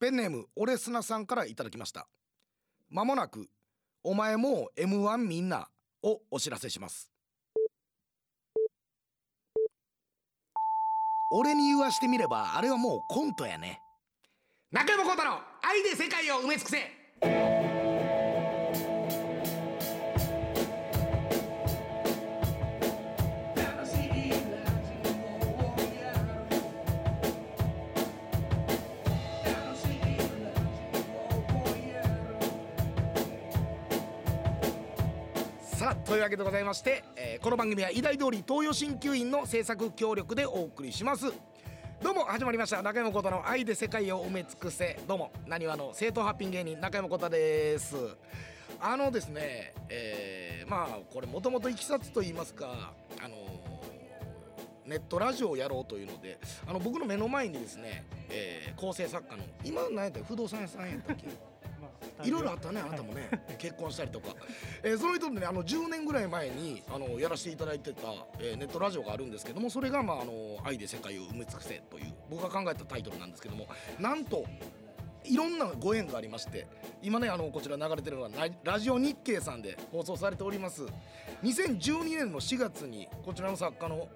ペンネームオレスナさんからいただきました。まもなくお前もう M1 みんなをお知らせします。俺に言わしてみればあれはもうコントやね。中山幸太郎愛で世界を埋め尽くせ。というわけでございまして、えーこの番組は医大通り東洋鍼灸院の制作協力でお送りします。どうも始まりました。中山幸太の愛で世界を埋め尽くせ。どうもなにわの正統ハッピン芸人中山幸太です。あのですね、えーまあこれもともといきさつと言いますかあのネットラジオをやろうというのであの僕の目の前にですね、えー構成作家の今何やった不動産屋さんやったっけ？いろいろあったねあなたもね、結婚したりとか、えーその人でねあの10年ぐらい前にあのやらせていただいてた、えーネットラジオがあるんですけどもそれが、まあ、あの愛で世界を埋め尽くせという僕が考えたタイトルなんですけどもなんといろんなご縁がありまして今ねあのこちら流れてるのはララジオ日経さんで放送されております。2012年の4月にこちらの作家の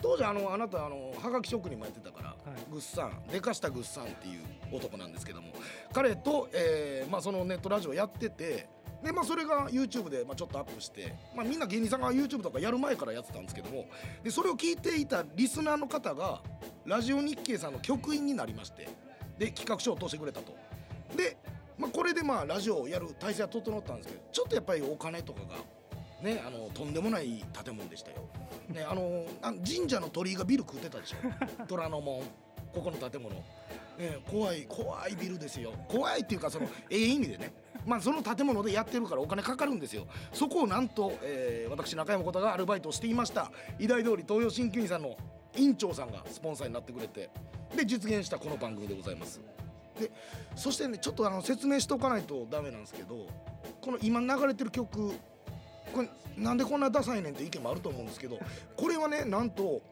当時あのあなたあのはがき職人もやってたから、いグッサンでかしたグッサンっていう男なんですけども彼と、えーまあ、そのネットラジオやっててで、まあ、それが YouTube で、まあ、ちょっとアップして、まあ、みんな芸人さんが YouTube とかやる前からやってたんですけどもでそれを聞いていたリスナーの方がラジオ日経さんの局員になりましてで企画書を通してくれたと。で、まあ、これでまあラジオをやる体制は整ったんですけどちょっとやっぱりお金とかがねあのとんでもない建物でしたよ。ねあのあ神社の鳥居がビル食ってたでしょ。虎ノ門ここの建物。ね、怖い怖いビルですよ。怖いっていうかそのええ意味でね。まあその建物でやってるからお金かかるんですよ。そこをなんと、えー私中山ことがアルバイトをしていました。医大通り東洋鍼灸院さんの院長さんがスポンサーになってくれて。で実現したこの番組でございます。でそしてねちょっとあの説明しておかないとダメなんですけどこの今流れてる曲これなんでこんなダサいねんって意見もあると思うんですけどこれはねなんと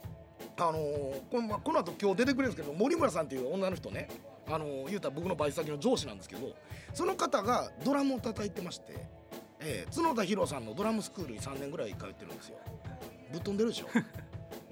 あのーこのまこの後今日出てくれるんですけど森村さんっていう女の人ねあのー言うたら僕のバイト先の上司なんですけどその方がドラムを叩いてまして、えー角田博さんのドラムスクールに3年ぐらい通ってるんですよ。ぶっ飛んでるでしょ。で、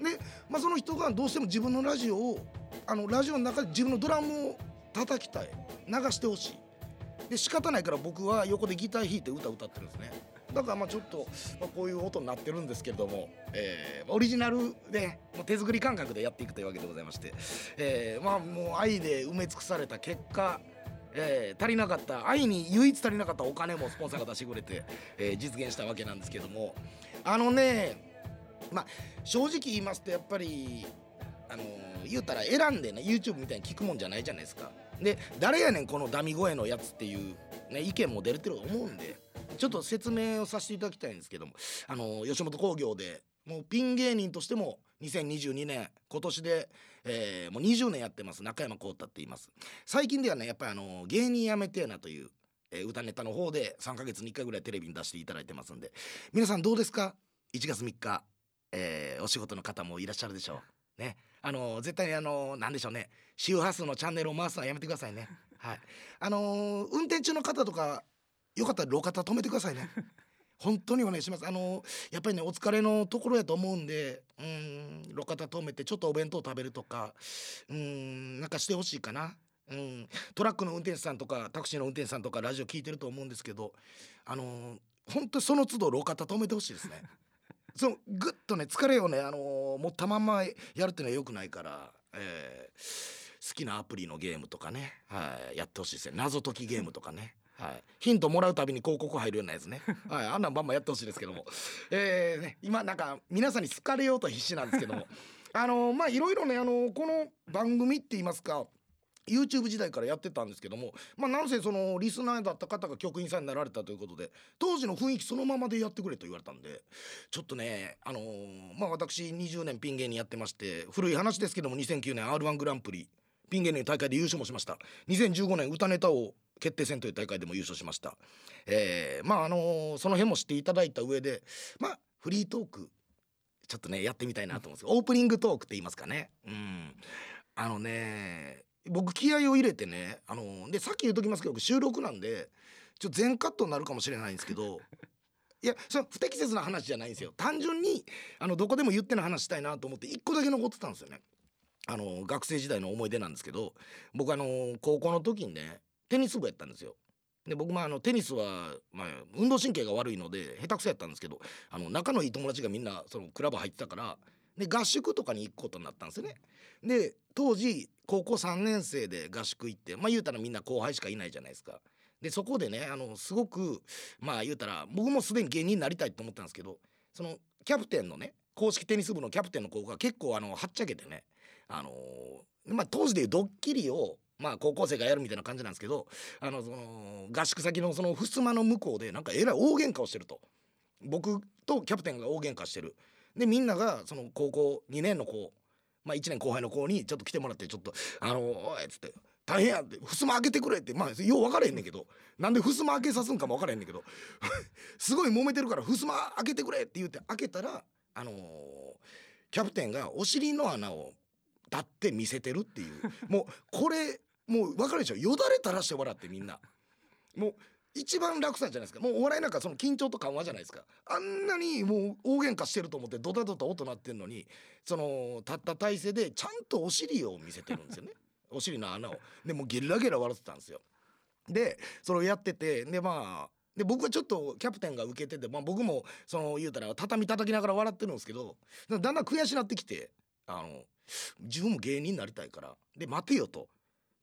まあ、その人がどうしても自分のラジオをあのラジオの中で自分のドラムを叩きたい。流してほしい。で仕方ないから僕は横でギター弾いて歌歌ってるんですねだからまあちょっと、まあ、こういう音になってるんですけれども、えーオリジナルで、まあ、手作り感覚でやっていくというわけでございまして、えーまあもう愛で埋め尽くされた結果えー足りなかった愛に唯一足りなかったお金もスポンサーが出してくれて、えー実現したわけなんですけどもあのねまあ正直言いますとやっぱりあのー言うたら選んでね YouTube みたいに聞くもんじゃないじゃないですか。で誰やねんこのダミ声のやつっていう、ね、意見も出てると思うんでちょっと説明をさせていただきたいんですけどもあの吉本興業でもうピン芸人としても2022年今年で、えーもう20年やってます中山浩太って言います最近ではねやっぱりあの芸人やめてえなという、えー歌ネタの方で3ヶ月に1回ぐらいテレビに出していただいてますんで皆さんどうですか？1月3日えーお仕事の方もいらっしゃるでしょう。ね。あの絶対にあのなんでしょうね。周波数のチャンネルを回すのはやめてくださいね。はい。あのー運転中の方とか、よかったら路肩止めてくださいね。本当にお願いします。あのーやっぱりね、お疲れのところやと思うんで、うーん、路肩止めてちょっとお弁当食べるとか、うーん、なんかしてほしいかな。うん、トラックの運転手さんとかタクシーの運転手さんとかラジオ聞いてると思うんですけどあのー本当にその都度路肩止めてほしいですね。そのぐっとね疲れをね、あのー持ったまんまやるっていうのはよくないから、えー好きなアプリのゲームとかね、はい、やってほしいですね謎解きゲームとかね。はい、ヒントもらうたびに広告入るようなやつね、はい、あんなんバンバンやってほしいですけども、えーね、今なんか皆さんに好かれようと必死なんですけども。あのまあいろいろね、あのこの番組って言いますか YouTube 時代からやってたんですけどもまあなんせそのリスナーだった方が局員さんになられたということで当時の雰囲気そのままでやってくれと言われたんでちょっとねあのーまあ私20年ピン芸人やってまして古い話ですけども2009年 r 1グランプリピン芸人大会で優勝もしました。2015年歌ネタ王決定戦という大会でも優勝しました。えーまああのーその辺も知っていただいた上でまあフリートークちょっとねやってみたいなと思うんですけどオープニングトークって言いますかね。うん。あのね僕気合を入れてねあのでさっき言うときますけど収録なんでちょ全カットになるかもしれないんですけどいやそれ不適切な話じゃないんですよ。単純にあのどこでも言っての話したいなと思って一個だけ残ってたんですよね。あの学生時代の思い出なんですけど僕あの高校の時にねテニス部やったんですよで僕もあのテニスは、まあ、運動神経が悪いので下手くそやったんですけどあの仲のいい友達がみんなそのクラブ入ってたからで合宿とかに行くことになったんですよね。で当時高校3年生で合宿行ってまあ言うたらみんな後輩しかいないじゃないですか。でそこでねあのすごくまあ言うたら僕もすでに芸人になりたいと思ったんですけどそのキャプテンのね公式テニス部のキャプテンの子が結構あのはっちゃけてねあのまあ当時でいうドッキリをまあ高校生がやるみたいな感じなんですけどあのその合宿先のその襖の向こうでなんかえらい大喧嘩をしてると。僕とキャプテンが大喧嘩してる。でみんながその高校2年の子まあ1年後輩の子にちょっと来てもらってちょっと「あのおい」っつって「大変や」って「襖開けてくれ」ってまあよう分からへんねんけどなんで襖開けさすんかも分からへんねんけど すごい揉めてるから「襖開けてくれ」って言って開けたらあのー、キャプテンがお尻の穴を立って見せてるっていう。もうこれもう分かるでしょよだれ垂らして笑ってみんな。もう一番楽さじゃないですか。もうお笑いなんかその緊張と緩和じゃないですか。あんなにもう大喧嘩してると思ってドタドタ音鳴ってんのにその立った体勢でちゃんとお尻を見せてるんですよね。お尻の穴を。でもうゲラゲラ笑ってたんですよ。でそれをやっててでまあで僕はちょっとキャプテンが受けてて、まあ、僕もその言うたら畳叩きながら笑ってるんですけどだんだん悔しなってきてあの自分も芸人になりたいからで待てよと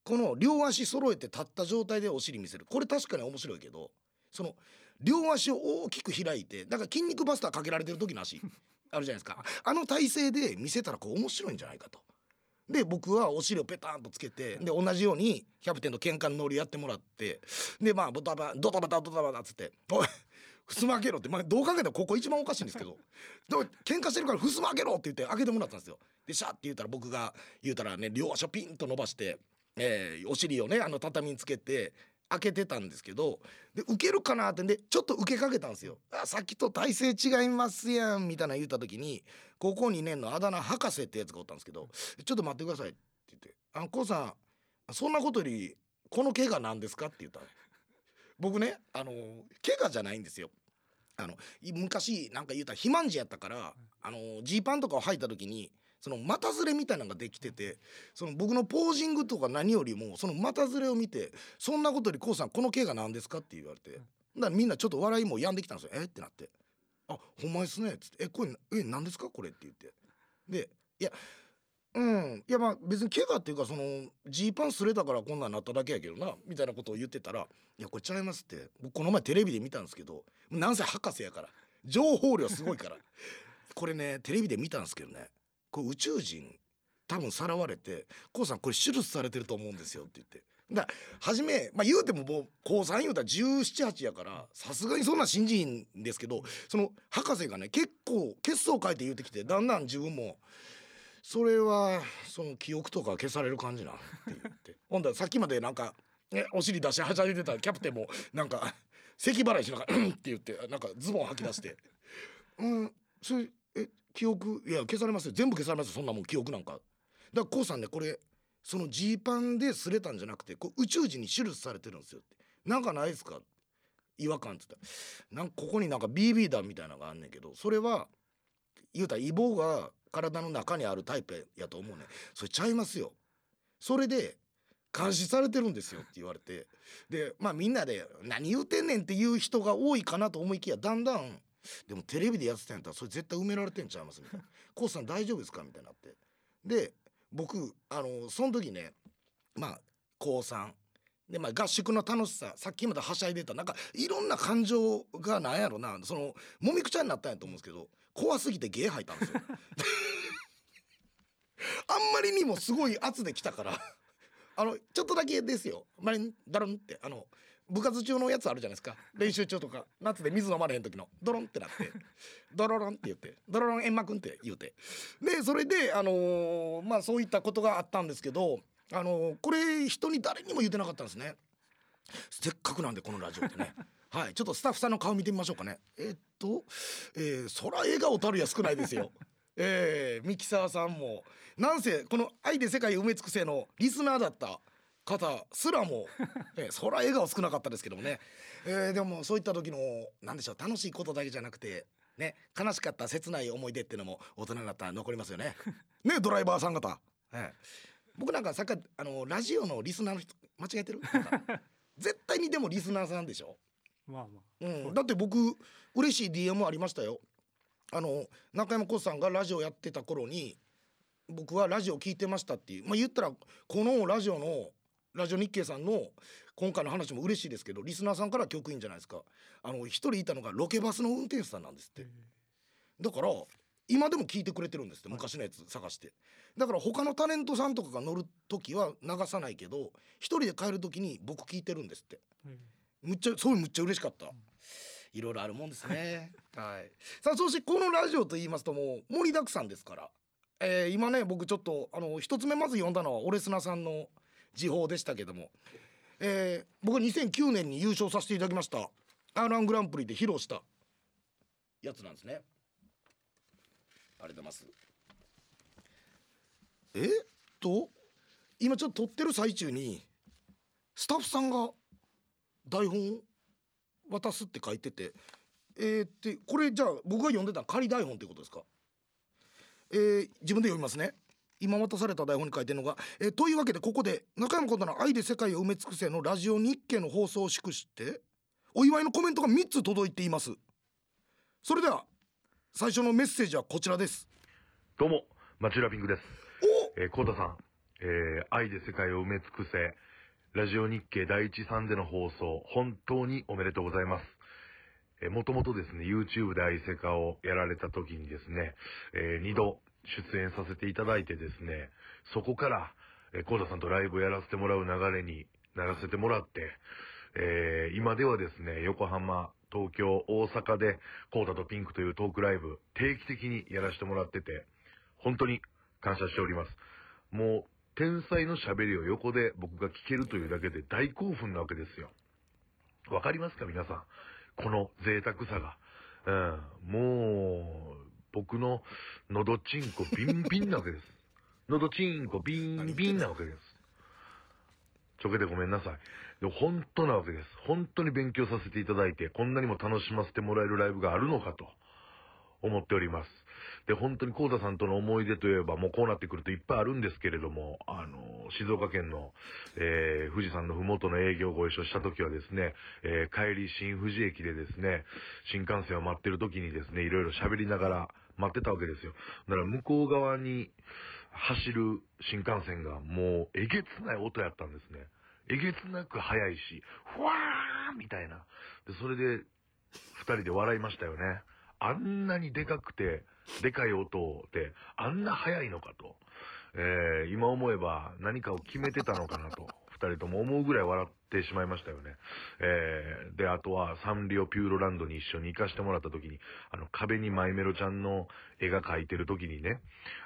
この両足揃えて立った状態でお尻見せるこれ確かに面白いけどその両足を大きく開いてだから筋肉バスターかけられてる時の足あるじゃないですかあの体勢で見せたらこう面白いんじゃないかと。で僕はお尻をペタンとつけてで同じようにキャプテンの喧嘩のノリやってもらってでまあドタバドタバタドタバタっつって「おい襖開けろ」って、まあ、どう考えてもここ一番おかしいんですけど「喧嘩してるから襖開けろ」って言って開けてもらったんですよ。でシャッて言ったら僕が言うたらね両足をピンと伸ばしてえー、お尻をねあの畳につけて開けてたんですけどで受けるかなってんでちょっと受けかけたんですよ。あさっきと体勢違いますやんみたいな言った時に高校2年のあだ名博士ってやつがおったんですけど「ちょっと待ってください」って言って「あのこうさんそんなことよりこの怪我なんですか?」って言った僕ねあの怪我じゃないんですよ。あの昔なんか言うたら肥満児やったからあのジーパンとかを履いた時にその股ずれみたいなのができててその僕のポージングとか何よりもその股ずれを見て「そんなことより k o さんこの怪我何ですか?」って言われて。だからみんなちょっと笑いも止んできたんですよ「え？っ?」てなって「あほんまですね」っつって「えこれえ何ですか？これ」って言って。でいやうん。いやまあ別に怪我っていうかそのジーパンすれたからこんなんなっただけやけどなみたいなことを言ってたら「いやこれちゃいます」って。僕この前テレビで見たんですけどなんせ博士やから。情報量すごいから。これねテレビで見たんですけどねこう宇宙人多分さらわれて「こうさんこれ手術されてると思うんですよ」って言って。だ初め、まあ、言うてももう高3言うたら1718やからさすがにそんな信じんですけどその博士がね結構血相変えて言うてきてだんだん自分も「それはその記憶とか消される感じな」って言って ほんだらさっきまでなんか、ね、お尻出し始めてたキャプテンもなんか咳払いしながら「うん」って言ってなんかズボン吐き出して「うんそれ記憶いや消されますよ。全部消されますよ。そんなもん記憶なんか。だからこうさんねこれそのジーパンですれたんじゃなくてこう宇宙人に手術されてるんですよって。なんかないですか？違和感っつったら。なんかここになんか BB 弾みたいなのがあんねんけどそれは言うたらイボが体の中にあるタイプやと思うねそれちゃいますよ。それで監視されてるんですよって言われて。でまあみんなで何言うてんねんっていう人が多いかなと思いきやだんだんでもテレビでやってたんやったらそれ絶対埋められてんちゃいますみたいな「コースさん大丈夫ですか?」みたいになって。で僕あのその時ねまあ高3でまあ合宿の楽しささっきまではしゃいでた。なんかいろんな感情がなんやろな。そのもみくちゃになったんやと思うんですけど怖すぎてゲー吐いたんですよ。あんまりにもすごい圧できたからあのちょっとだけですよ。まりだるんってあの部活中のやつあるじゃないですか。練習中とか。夏で水飲まれへん時の。ドロンってなって。ドロロンって言って。ドロロン円幕って言うて。でそれであのー、まあそういったことがあったんですけどあのー、これ人に誰にも言ってなかったんですね。せっかくなんでこのラジオでね。はい、ちょっとスタッフさんの顔見てみましょうかね。えっと、えー、そら笑顔たるや少ないですよ。えー、ミキサーさんも。なんせこの「愛で世界を埋め尽くせ」のリスナーだった方すらも、えー、そら笑顔少なかったですけどもね、えー、でもそういった時の何でしょう楽しいことだけじゃなくてね悲しかった切ない思い出っていうのも大人になったら残りますよね。ねドライバーさん方、えー、僕なんかさっきあのラジオのリスナーの人間違えてる？絶対にでもリスナーさんでしょ？まあまあ、うん、だって僕嬉しい DM ありましたよ。あの中山浩さんがラジオやってた頃に僕はラジオ聞いてましたっていうまあ言ったらこのラジオのラジオ日経さんの今回の話も嬉しいですけどリスナーさんから局員じゃないですか。あの一人いたのがロケバスの運転手さんなんですって。だから今でも聞いてくれてるんですって昔のやつ探して。だから他のタレントさんとかが乗る時は流さないけど一人で帰る時に僕聞いてるんですって。むっちゃそういうむっちゃ嬉しかった、いろいろあるもんですね。はい。さあそしてこのラジオと言いますともう盛りだくさんですから。えー、今ね僕ちょっとあの一つ目まず読んだのはオレスナさんの時報でしたけども、えー、僕は2009年に優勝させていただきました。R−1 グランプリで披露したやつなんですね。ありがとうございます。え？っと？今ちょっと撮ってる最中にスタッフさんが台本渡すって書いててえー、ってこれじゃあ僕が読んでた仮台本ってことですか？えー、自分で読みますね。今渡された台本に書いてるのが、えー、というわけでここで中山ことの愛で世界を埋め尽くせのラジオ日経の放送を祝してお祝いのコメントが3つ届いています。それでは最初のメッセージはこちらです。どうもマチュラピングです。えー、コータさん、えー、愛で世界を埋め尽くせラジオ日経第一さんでの放送本当におめでとうございます。えもともとですね、YouTube で愛せかをやられた時にですね、えー、2度出演させていただいてですね、そこから、えー、コーダさんとライブをやらせてもらう流れにならせてもらって、えー、今ではですね、横浜、東京、大阪で、コーダとピンクというトークライブ、定期的にやらせてもらってて、本当に感謝しております。もう、天才の喋りを横で僕が聞けるというだけで大興奮なわけですよ。わかりますか皆さん？この贅沢さが。うん、もう、僕の喉チンコビンビンなわけです。喉チンコビンビンなわけです。ちょけてごめんなさい。でも本当なわけです。本当に勉強させていただいて、こんなにも楽しませてもらえるライブがあるのかと思っております。で、本当にコーダさんとの思い出といえば、もうこうなってくるといっぱいあるんですけれども、あの、静岡県の、えー、富士山のふもとの営業をご一緒した時はですね、えー、帰り新富士駅でですね、新幹線を待ってる時にですね、いろいろ喋りながら待ってたわけですよ。だから向こう側に走る新幹線がもうえげつない音やったんですね。えげつなく速いし、ふわーみたいな。で、それで、二人で笑いましたよね。あんなにでかくて、でかい音で、あんな速いのかと。えー、今思えば何かを決めてたのかなと、人とも思うぐらい笑ってしまいましたよね。えー、で、あとはサンリオピューロランドに一緒に行かしてもらった時に、あの、壁にマイメロちゃんの絵が描いてる時にね、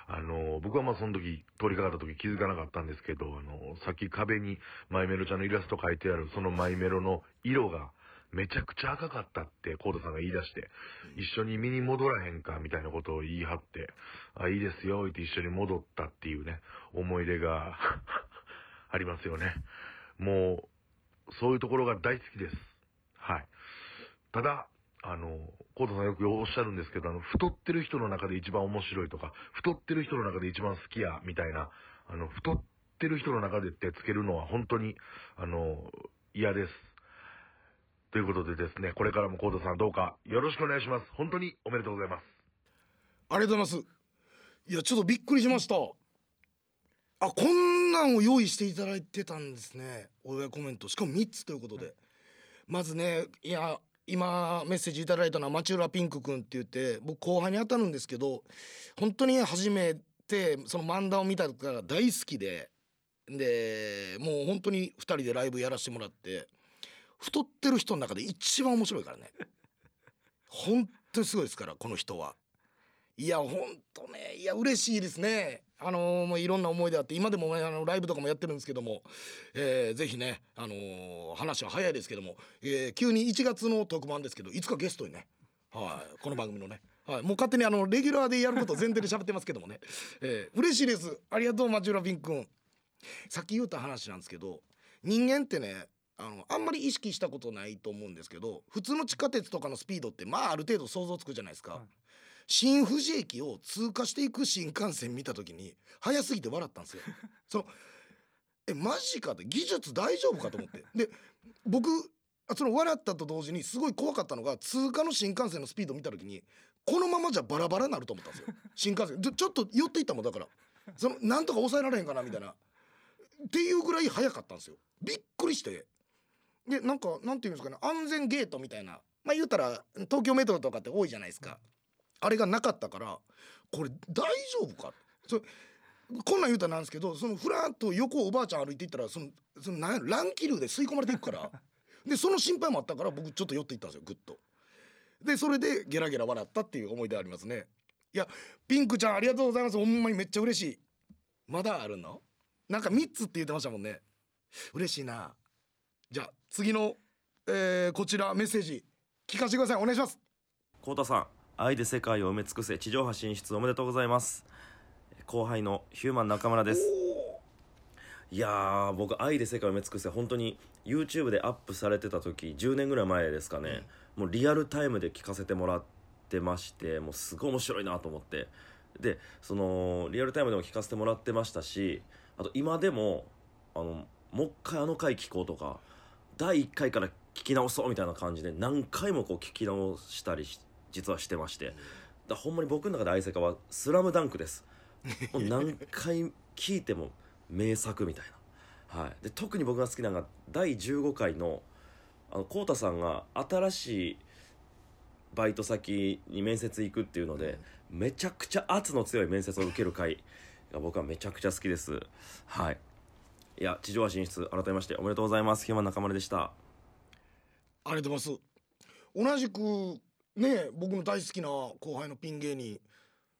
あの、僕はまあその時、通りかかった時気づかなかったんですけど、あの、さっき壁にマイメロちゃんのイラスト描いてある、そのマイメロの色が、めちゃくちゃ赤かったってコードさんが言い出して、一緒に見に戻らへんかみたいなことを言い張って、あ、いいですよ、って一緒に戻ったっていうね、思い出がありますよね。もう、そういうところが大好きです。はい。ただ、あの、コードさんよくおっしゃるんですけど、あの、太ってる人の中で一番面白いとか、太ってる人の中で一番好きや、みたいな、あの、太ってる人の中でってつけるのは本当に、あの、嫌です。ということでですね、これからもコードさんどうかよろしくお願いします。本当におめでとうございます。ありがとうございます。いや、ちょっとびっくりしました。あ、こんなんを用意していただいてたんですね。お祝いコメント。しかも3つということで。まずね、いや、今メッセージいただいたのは町浦ピンク君って言って僕後輩に当たるんですけど本当に初めてその漫談を見たから大好きででもう本当に2人でライブやらせてもらって太ってる人の中で一番面白いからね本当にすごいですからこの人はいや本当ねいや嬉しいですね。あのー、もういろんな思い出あって今でも、ね、あのライブとかもやってるんですけども、えー、ぜひね、あのー、話は早いですけども、えー、急に1月の特番ですけどいつかゲストにね、はい、この番組のねはい、もう勝手にあのレギュラーでやること前提で喋ってますけどもね、えー、嬉しいです。ありがとうマチュラピンくん。さっき言った話なんですけど人間ってねあのあんまり意識したことないと思うんですけど普通の地下鉄とかのスピードってまあある程度想像つくじゃないですか、はい、新富士駅を通過していく新幹線見た時に早すぎて笑ったんですよ。そのえマジかって技術大丈夫かと思って。で僕その笑ったと同時にすごい怖かったのが通過の新幹線のスピード見た時にこのままじゃバラバラになると思ったんですよ。新幹線。ちょっと寄っていったもんだから。そのなんとか抑えられへんかなみたいな。っていうぐらい早かったんですよ。びっくりして。でなんかなんていうんですかね安全ゲートみたいな。まあ言うたら東京メトロとかって多いじゃないですかあれがなかったからこれ大丈夫か？そこんなん言うたらなんですけどそのふらっと横おばあちゃん歩いていったらそのそのなん乱気流で吸い込まれていくから。でその心配もあったから僕ちょっと寄っていったんですよグッと。でそれでゲラゲラ笑ったっていう思い出ありますね。いやピンクちゃんありがとうございます。ほんまにめっちゃ嬉しい。まだあるの？なんか3つって言ってましたもんね。嬉しいな。じゃあ次の、えー、こちらメッセージ聞かせてください。お願いします。幸田さん。愛で世界を埋め尽くせ地上波進出おめでとうございます。後輩のヒューマン中村です。いや僕愛で世界を埋め尽くせ本当に YouTube でアップされてた時10年ぐらい前ですかね、うん、もうリアルタイムで聞かせてもらってましてもうすごい面白いなと思って。でそのリアルタイムでも聞かせてもらってましたしあと今でもあのもう一回あの回聞こうとか第1回から聞き直そうみたいな感じで何回もこう聞き直したりして実はしてまして。だほんまに僕の中で愛世界は「スラムダンクです。もう何回聞いても名作みたいな、はい、で特に僕が好きなのが第15回のあの浩太さんが新しいバイト先に面接行くっていうので、めちゃくちゃ圧の強い面接を受ける回が僕はめちゃくちゃ好きです。はい。いや地上波進出改めましておめでとうございます。ヒューマン中丸でした。ありがとうございます。同じくね僕の大好きな後輩のピン芸人。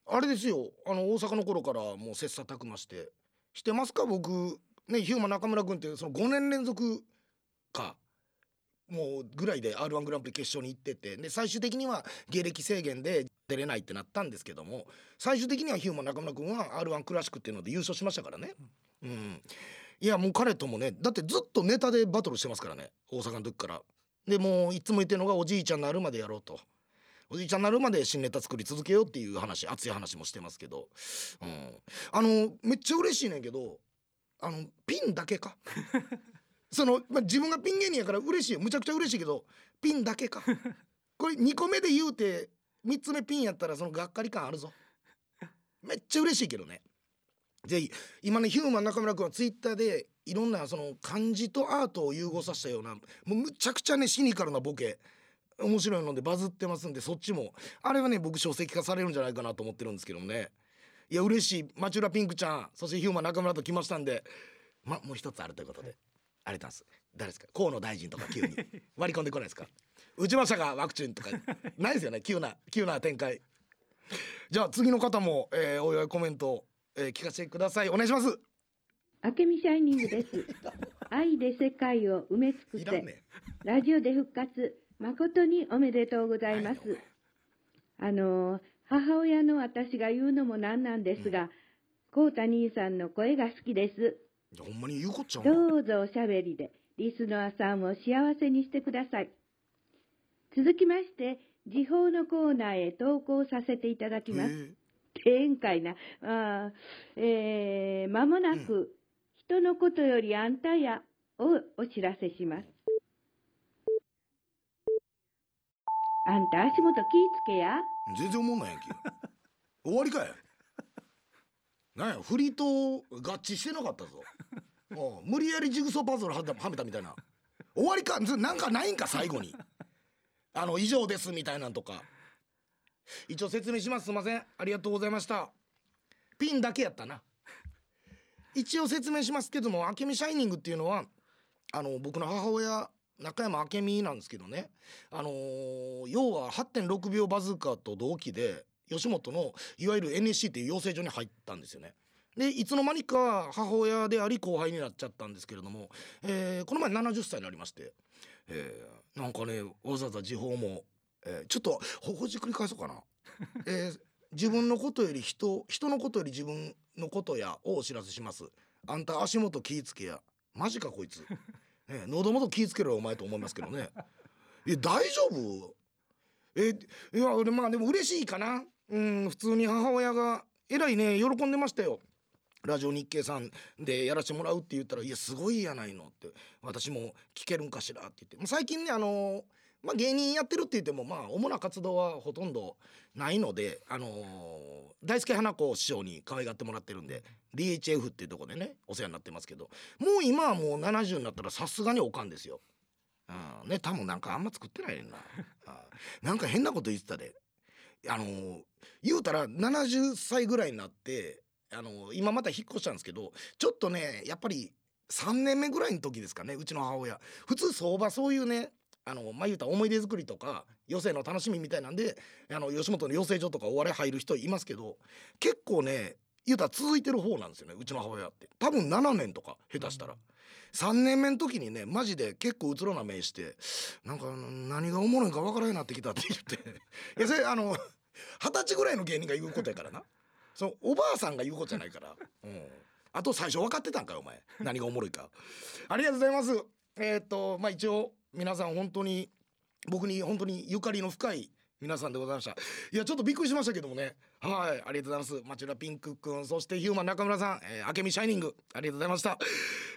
あれですよ。あの大阪の頃からもう切磋琢磨して。してますか？僕。ねヒューマン中村君ってその5年連続か。もうぐらいで r 1グランプリ決勝に行ってて。で最終的には芸歴制限で出れないってなったんですけども。最終的にはヒューマン中村君は r 1クラシックっていうので優勝しましたからね。うん、いやもう彼ともねだってずっとネタでバトルしてますからね。大阪の時から。でもういつも言ってるのがおじいちゃんになるまでやろうと。おじいちゃんになるまで新ネタ作り続けようっていう話熱い話もしてますけど、うん、あのめっちゃ嬉しいねんけどあのピンだけか？その、まあ、自分がピン芸人やから嬉しいむちゃくちゃ嬉しいけどピンだけか？これ2個目で言うて3つ目ピンやったらそのがっかり感あるぞ。めっちゃ嬉しいけどね。ぜひ今ねヒューマン中村君はツイッターでいろんなその漢字とアートを融合させたようなもうむちゃくちゃねシニカルなボケ面白いのでバズってますんでそっちも。あれはね僕書籍化されるんじゃないかなと思ってるんですけどもね。いや嬉しい。マチュラピンクちゃん。そしてヒューマン中村と来ましたんで。まもう一つあるということで。ありがとうございます。誰ですか？河野大臣とか急に。割り込んでこないですか？打ちましたか？ワクチンとか。ないですよね？急な急な展開。じゃあ次の方も、えー、お祝いコメント、えー、聞かせてください。お願いします。明美シャイニングです。愛で世界を埋め尽くせ、ね、ラジオで復活誠におめでとうございます。あの、母親の私が言うのもなんなんですが、こうた兄さんの声が好きです。ほんまに言うこっちゃどうぞおしゃべりで、リスナーさんを幸せにしてください。続きまして、時報のコーナーへ投稿させていただきます。宴会な。あえー、間もなく、うん、人のことよりあんたやをお知らせします。あんた足元気ぃつけや。全然思んないやんけ。終わりかい。なんや、振りと合致してなかったぞ。もう無理やりジグソーパズルはめたみたいな。終わりか、なんかないんか、最後に。あの、以上ですみたいなんとか。一応説明します。すいません。ありがとうございました。ピンだけやったな。一応説明しますけども、明美シャイニングっていうのは、あの、僕の母親中山明美なんですけどね、あのー、要は8.6秒バズーカと同期で吉本のいわゆる NSC っていう養成所に入ったんですよね。でいつの間にか母親であり後輩になっちゃったんですけれども、えー、この前70歳になりまして、えー、なんかねわざわざ時報も、えー、ちょっとほほじくり返そうかな。えー自分のことより人人のことより自分のことやをお知らせします。あんた足元気ぃつけや。マジかこいつ、ね、喉元気ぃつけろよお前と思いますけどね。え大丈夫？えいや俺まあでも嬉しいかな。うん普通に母親がえらいね喜んでましたよ。ラジオ日経さんでやらしてもらうって言ったら「いやすごいやないの」って。私も聞けるんかしらって言って。最近ねあのまあ、芸人やってるって言ってもまあ主な活動はほとんどないので、あのー大輔花子師匠に可愛がってもらってるんで DHF っていうとこでねお世話になってますけどもう今はもう70になったらさすがにおかんですよ。うん、ね多分なんかあんま作ってないねんな。なんか変なこと言ってたで。あのー言うたら70歳ぐらいになって、あのー今また引っ越したんですけどちょっとねやっぱり3年目ぐらいの時ですかねうちの母親普通相場そういうねあのまあ言うたら思い出作りとか余生の楽しみみたいなんであの吉本の養成所とかお笑い入る人いますけど結構ね言うたら続いてる方なんですよねうちの母親って。多分7年とか下手したら。3年目の時にねマジで結構うつろな目してなんか何がおもろいかわからへんなってきたって言って。いやそれあの二十歳ぐらいの芸人が言うことやからな。そのおばあさんが言うことじゃないから、うん、あと最初分かってたんかよお前。何がおもろいか。ありがとうございます。えーっとまあ一応皆さん本当に僕に本当にゆかりの深い皆さんでございました。いやちょっとびっくりしましたけどもね。はいありがとうございます。町浦ピンクくんそしてヒューマン中村さん、えー、明美シャイニングありがとうございました、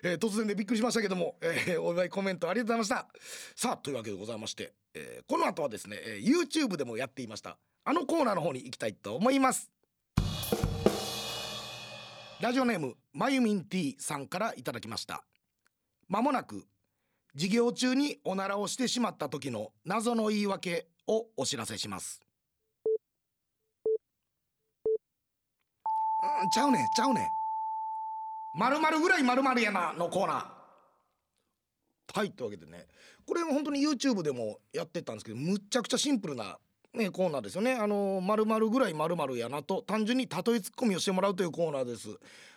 えー突然でびっくりしましたけども、えーお祝いコメントありがとうございました。さあというわけでございまして、えーこの後はですね、えー YouTube でもやっていました。あのコーナーの方に行きたいと思います。ラジオネームまゆみん T さんからいただきました。まもなく授業中におならをしてしまった時の謎の言い訳をお知らせします。うんちゃうねちゃうねまるまるぐらいまるまるやなのコーナー。はいというわけでね。これも本当に YouTube でもやってたんですけどむっちゃくちゃシンプルな、ね、コーナーですよね。あのまるぐらいまるやなと単純に例えツッコミをしてもらうというコーナーです。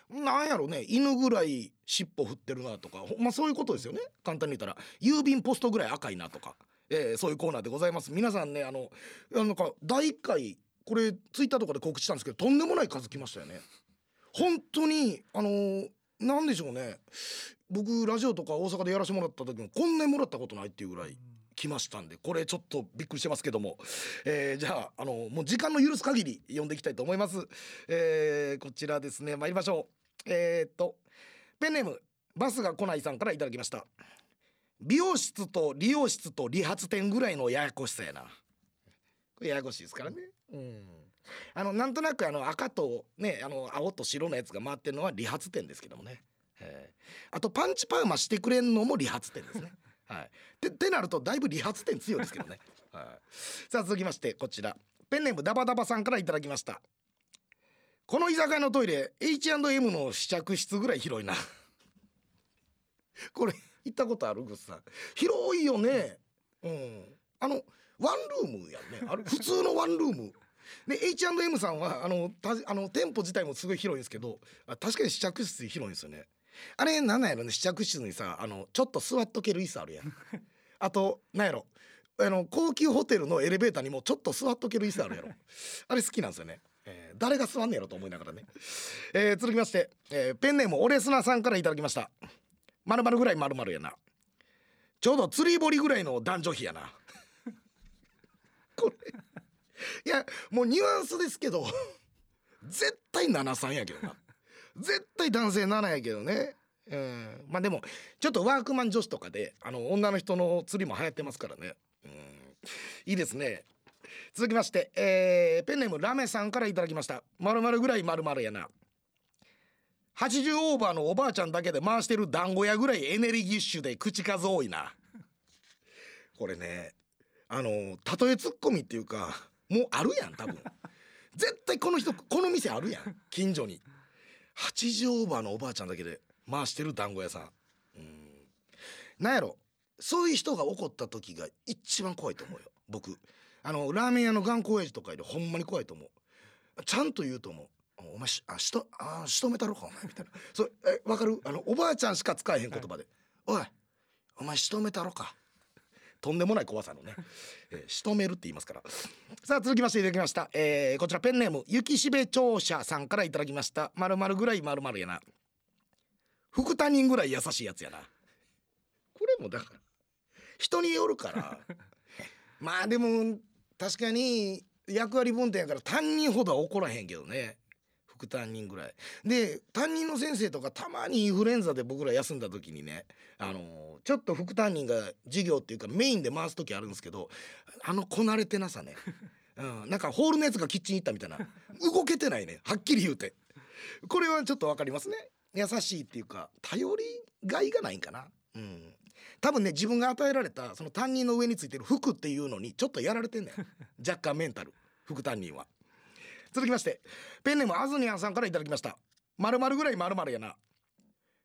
なんやろね犬ぐらい尻尾振ってるなとかまあそういうことですよね。簡単に言ったら。郵便ポストぐらい赤いなとか、えーそういうコーナーでございます。皆さんねあのあのなんか第1回これツイッターとかで告知したんですけどとんでもない数来ましたよね。本当にあのなんでしょうね。僕ラジオとか大阪でやらせてもらった時もこんなにもらったことないっていうぐらい。来ましたんでこれちょっとびっくりしてますけども、えーじゃああのもう時間の許す限り読んでいきたいと思います、えーこちらですね。参りましょう。えーっとペンネームバスが来ないさんからいただきました。美容室と理容室と理髪店ぐらいのややこしさやな。これややこしいですからね。うん。あのなんとなくあの赤とねあの青と白のやつが回ってるのは理髪店ですけどもね、あとパンチパーマしてくれんのも理髪店ですね。はい。でってなるとだいぶ理髪店強いですけどね、はい、さあ続きましてこちら。ペンネームダバダバさんからいただきました。この居酒屋のトイレ H&M の試着室ぐらい広いな。これ行ったことあるグッさん。広いよね。うん。あのワンルームやんね。あれ 普通のワンルーム。で H&M さんはあのたあの店舗自体もすごい広いんですけどあ確かに試着室広いんですよねあれなんなんやろね試着室にさあのちょっと座っとける椅子あるやん。あとなんやろあの高級ホテルのエレベーターにもちょっと座っとける椅子あるやろ。あれ好きなんですよね、えー誰が座んねやろと思いながらね、えー続きまして、えーペンネームオレスナさんからいただきました。まるまるぐらいまるまるやな。ちょうど釣り堀ぐらいの男女比やな。これいやもうニュアンスですけど絶対73やけどな。絶対男性7やけどね。うん。まあでもちょっとワークマン女子とかであの女の人の釣りも流行ってますからね。うん。いいですね。続きまして、えーペンネームラメさんからいただきました。まるまるぐらいまるまるやな。80オーバーのおばあちゃんだけで回してる団子屋ぐらいエネルギッシュで口数多いな。これねあの例えツッコミっていうかもうあるやん多分。絶対この人この店あるやん。近所に。80オーバーのおばあちゃんだけで回してる団子屋さん。うん。なんやろそういう人が怒った時が一番怖いと思うよ僕。あのラーメン屋の頑固親父とかよりほんまに怖いと思う。ちゃんと言うと思う。お前しあしとあ仕留めたろかお前。みたいな。そえわかる？あのおばあちゃんしか使えへん言葉で「おいお前仕留めたろか」とんでもない怖さのね、えー、仕留めるって言いますから。さあ続きましていただきました、えー、こちらペンネーム雪しべ聴者さんからいただきました。まるまるぐらいまるまるやな。副担任ぐらい優しいやつやな。これもだから人によるから。まあでも確かに役割分担やから担任ほどは怒らへんけどね。副担任ぐらい。で担任の先生とかたまにインフルエンザで僕ら休んだ時にねあの、ちょっと副担任が授業っていうかメインで回す時あるんですけどあのこなれてなさね、うん、なんかホールのやつがキッチン行ったみたいな。動けてないね。はっきり言うて。これはちょっと分かりますね。優しいっていうか頼りがいがないんかな。うん。多分ね自分が与えられたその担任の上についてる服っていうのにちょっとやられてんねん。若干メンタル。副担任は。続きましてペンネームあずにゃんさんからいただきました。まるまるぐらいまるまるやな。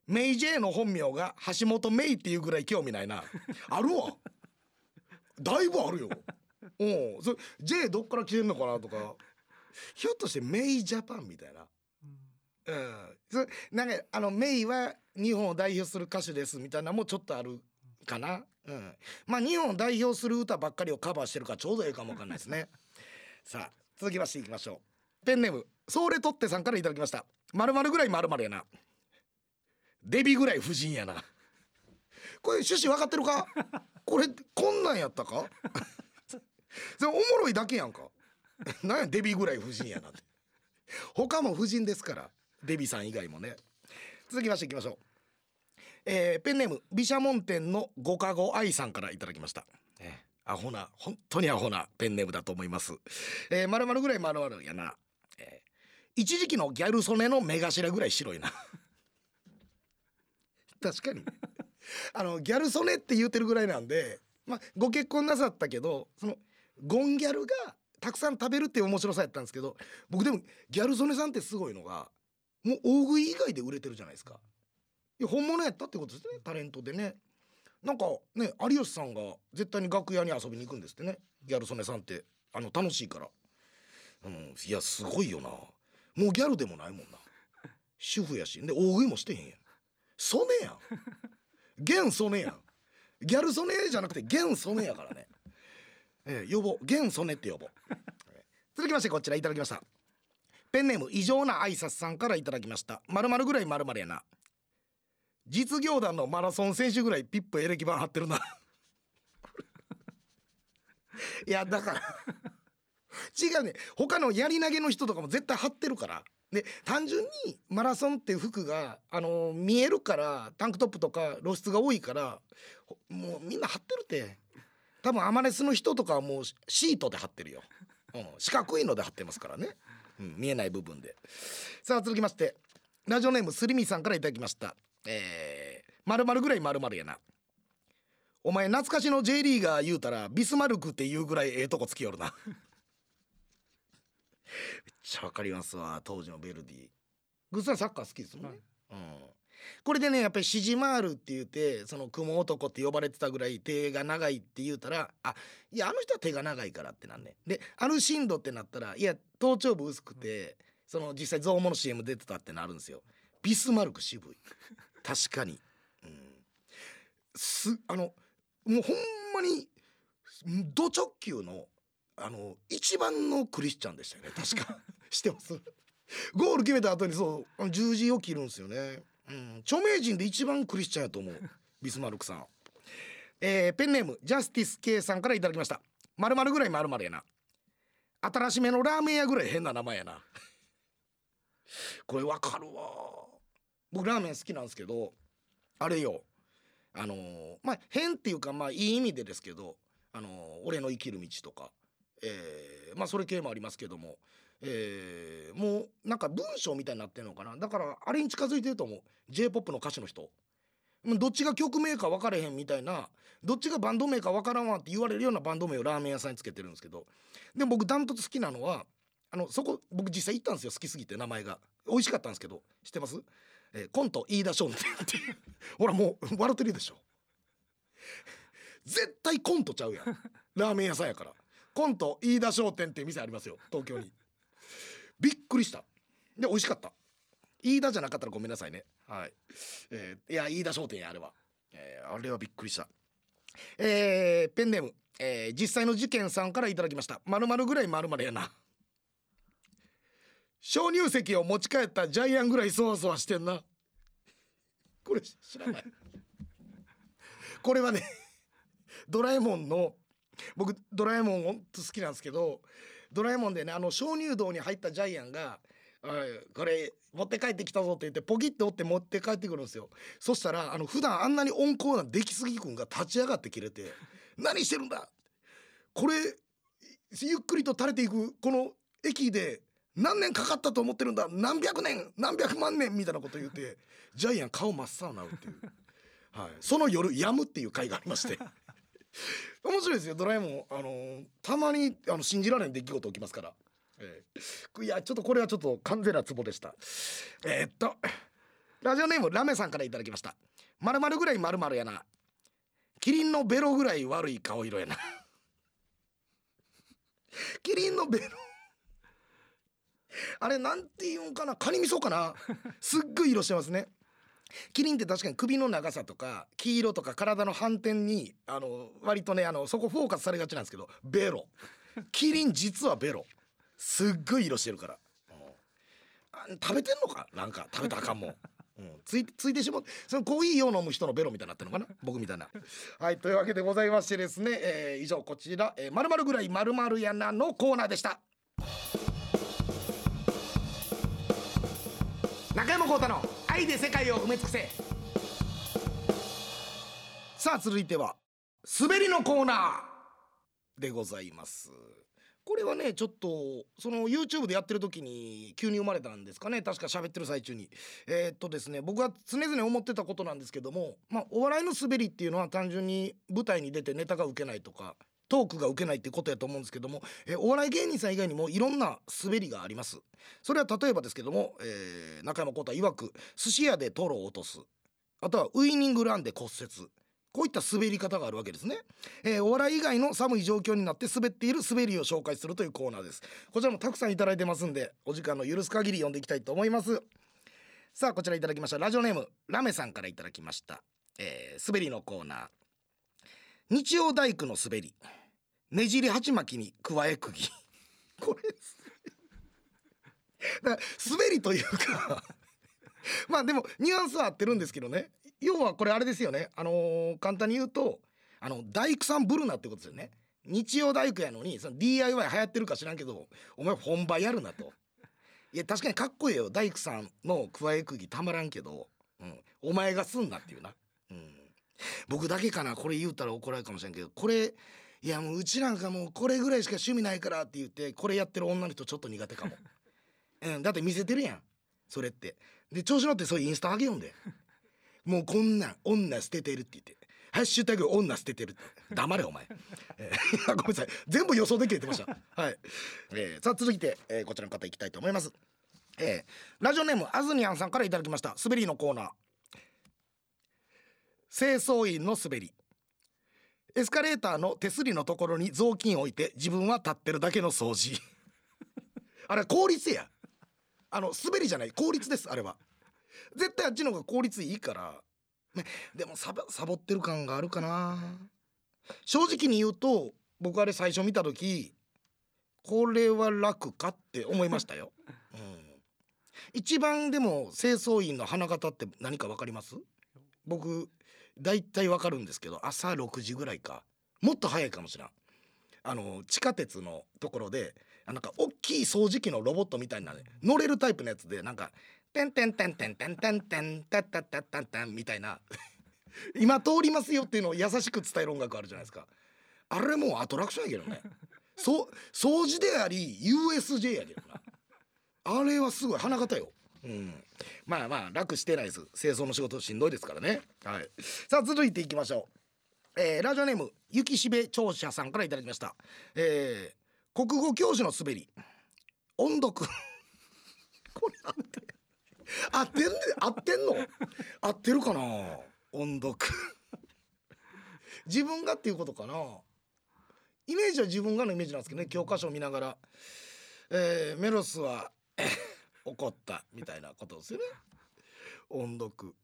メイジェイの本名が橋本メイっていうぐらい興味ないな。あるわ。だいぶあるよ。おおそれ J どっから来てんのかなとか。ひょっとしてメイジャパンみたいな。うん、そなんかあのメイは日本を代表する歌手ですみたいなのもちょっとあるかな、うん、まあ日本を代表する歌ばっかりをカバーしてるからちょうどいいかもわかんないですね。さあ続きましていきましょうペンネームソーレトッテさんからいただきました。まるまるぐらいまるまるやな。デビぐらい夫人やな。これ趣旨分かってるか？これこんなんやったか？それおもろいだけやんか。なんやデビぐらい夫人やなって。他も夫人ですからデビさん以外もね。続きましていきましょう。えー、ペンネーム毘沙門天のごかご愛さんからいただきました、えー、アホな本当にアホなペンネームだと思います。えー、まるまるぐらいまるまるやな。一時期のギャル曽根の目頭ぐらい白いな。確かに。あのギャル曽根って言うてるぐらいなんで、まあ、ご結婚なさったけどそのゴンギャルがたくさん食べるっていう面白さやったんですけど僕でもギャル曽根さんってすごいのがもう大食い以外で売れてるじゃないですか。いや本物やったってことですねタレントでね。なんかね有吉さんが絶対に楽屋に遊びに行くんですってね。ギャル曽根さんってあの楽しいから、うん、いやすごいよな。もうギャルでもないもんな。主婦やし。で大食いもしてへんやん。曽根やん。現曽根やん。ギャル曽根じゃなくて現曽根やからね。えー、呼ぼう。現曽根って呼ぼう。続きましてこちらいただきました。ペンネーム異常な挨拶さんからいただきました。まるまるぐらいまるまるやな。実業団のマラソン選手ぐらいピップエレキ板貼ってるな。いやだから。違うね。他のやり投げの人とかも絶対張ってるから。で単純にマラソンっていう服が、あのー、見えるからタンクトップとか露出が多いからもうみんな張ってるって。多分アマレスの人とかはもうシートで貼ってるよ、うん、四角いので貼ってますからね、うん、見えない部分で。さあ続きまして。ラジオネームすりみさんから頂きました。えー、まるまるぐらいまるまるやな。お前懐かしの J リーガー言うたらビスマルクっていうぐらいええとこつきよるな。っちゃわかりますわ当時のベルディ。グッズはサッカー好きですもんね、はい、うん。これでねやっぱりシジマールって言ってその雲男って呼ばれてたぐらい手が長いって言うたらあいやあの人は手が長いからってなんねでアルシンドってなったらいや頭頂部薄くて、その実際ゾウモの CM 出てたってなるんですよ。ビスマルク渋い。確かに。うん。すあのもうほんまにド直球のあの一番のクリスチャンでしたよね。確か。してます。ゴール決めた後にそう十字を切るんですよね、うん、著名人で一番クリスチャンやと思う。ビスマルクさん。えー、ペンネームジャスティス K さんからいただきました。まるまるぐらいまるまるやな。新しめのラーメン屋ぐらい変な名前やな。これわかるわ。僕ラーメン好きなんですけどあれよ。あのー、まあ変っていうかまあいい意味でですけどあのー、俺の生きる道とか。えー、まあそれ系もありますけども、えー、もうなんか文章みたいになってるのかな。だからあれに近づいてると思う。J p o p の歌手の人。どっちが曲名か分からへんみたいな。どっちがバンド名か分からんわって言われるようなバンド名をラーメン屋さんにつけてるんですけど。でも僕ダントツ好きなのはあのそこ僕実際行ったんですよ。好きすぎて名前が。美味しかったんですけど。知ってます、えー、コント飯田商店って。い うほらもう笑ってるでしょ。絶対コントちゃうやん。ラーメン屋さんやから。コント飯田商店っていう店ありますよ。東京に。びっくりした。で美味しかった。飯田じゃなかったらごめんなさいね。はい、えー、いや飯田商店やあれは、えー、あれはびっくりした。えー、ペンネーム、えー、実際の事件さんからいただきました。まるまるぐらいまるまるやな。鍾乳石を持ち帰ったジャイアンぐらいそわそわしてんな。これ知らない。これはねドラえもんの僕ドラえもんほんと好きなんですけどドラえもんでねあの鍾乳洞に入ったジャイアンが「いこれ持って帰ってきたぞ」って言ってポキッて折って持って帰ってくるんですよ。そしたらあの普段あんなに温厚な出来すぎくんが立ち上がって切れて「何してるんだ!」これゆっくりと垂れていくこの駅で何年かかったと思ってるんだ！何百年！何百万年！みたいなこと言ってジャイアン顔真っ青になるっていう、はい、その夜やむっていう回がありまして。面白いですよ。ドラえもんあのたまにあの信じられん出来事起きますから、えーいやちょっとこれはちょっと完全なツボでした。えーっとラジオネームラメさんからいただきました。まるまるぐらいまるまるやな。キリンのベロぐらい悪い顔色やな。キリンのベロ。あれなんて言うんかな。カニ味噌かな。すっごい色してますね。キリンって確かに首の長さとか黄色とか体の反転にあの割とねあのそこフォーカスされがちなんですけどベロ。キリン実はベロ。すっごい色してるから、うんあ食べてんのか？なんか食べたらあかんもん、うん、ついついてしまうそのコーヒーを飲む人のベロみたいになってるのかな？僕みたいな。はいというわけでございましてですね、えー以上こちら「まるまるぐらいまるまるやな」のコーナーでした中山浩太の愛で世界を埋め尽くせ。さあ続いては滑りのコーナーでございます。これはねちょっとその YouTube でやってる時に急に生まれたんですかね。確か喋ってる最中に。えーっとですね僕は常々思ってたことなんですけどもまあお笑いの滑りっていうのは単純に舞台に出てネタが受けないとかトークが受けないってことやと思うんですけども、えーお笑い芸人さん以外にもいろんな滑りがあります。それは例えばですけども、えー中山浩太曰く寿司屋でトロを落とす。あとはウイニングランで骨折。こういった滑り方があるわけですね、えーお笑い以外の寒い状況になって滑っている滑りを紹介するというコーナーです。こちらもたくさんいただいてますんでお時間の許す限り読んでいきたいと思います。さあこちらいただきました。ラジオネームラメさんからいただきました、えー滑りのコーナー。日曜大工の滑り。ねじり鉢巻きに加え釘 これ だ滑りというか。まあでもニュアンスは合ってるんですけどね。要はこれあれですよね。あのー簡単に言うとあの大工さんぶるなってことですよね。日曜大工やのにその DIY 流行ってるか知らんけどお前本場やるなと。いや確かにかっこいいよ。大工さんの加え釘たまらんけど、うん、お前がすんなっていうな、うん、僕だけかな。これ言うたら怒られるかもしれんけど。これいやもううちなんかもうこれぐらいしか趣味ないからって言ってこれやってる女の人ちょっと苦手かも、うん、だって見せてるやん。それって。で調子乗ってそういうインスタ上げよんで。もうこんなん女捨ててるって言って「ハッシュタグ女捨ててる」って。黙れお前、えー ごめんなさい。全部予想できれてました。はい、えーさあ続いて、えーこちらの方いきたいと思います。えーラジオネームあずにゃんさんからいただきました。滑りのコーナー。清掃員の滑りエスカレーターの手すりのところに雑巾を置いて自分は立ってるだけの掃除。あれ効率や。あの滑りじゃない。効率ですあれは。絶対あっちの方が効率いいから。ねでもサボサボってる感があるかな。正直に言うと僕あれ最初見た時これは楽かって思いましたよ、うん、一番でも清掃員の花形って何か分かります？僕大体わかるんですけど朝6時ぐらいか。もっと早いかもしれん。あの地下鉄のところであなんか大きい掃除機のロボットみたいなね乗れるタイプのやつでなんか「てんてんてんてんてんてんてんたたたたたん」みたいな今通りますよっていうのを優しく伝える音楽あるじゃないですかあれもうアトラクションやけどねそう掃除であり USJ やけどなあれはすごい花形ようん。まあまあ楽してないです。清掃の仕事しんどいですからね。はい。さあ続いていきましょう。えーラジオネーム雪しべ聴者さんからいただきました。えー国語教師の滑り。音読。これ合って。合ってんね合ってんの？合ってるかな？音読。自分がっていうことかな？イメージは自分がのイメージなんですけどね教科書を見ながら、えーメロスは怒ったみたいなことですよね音読。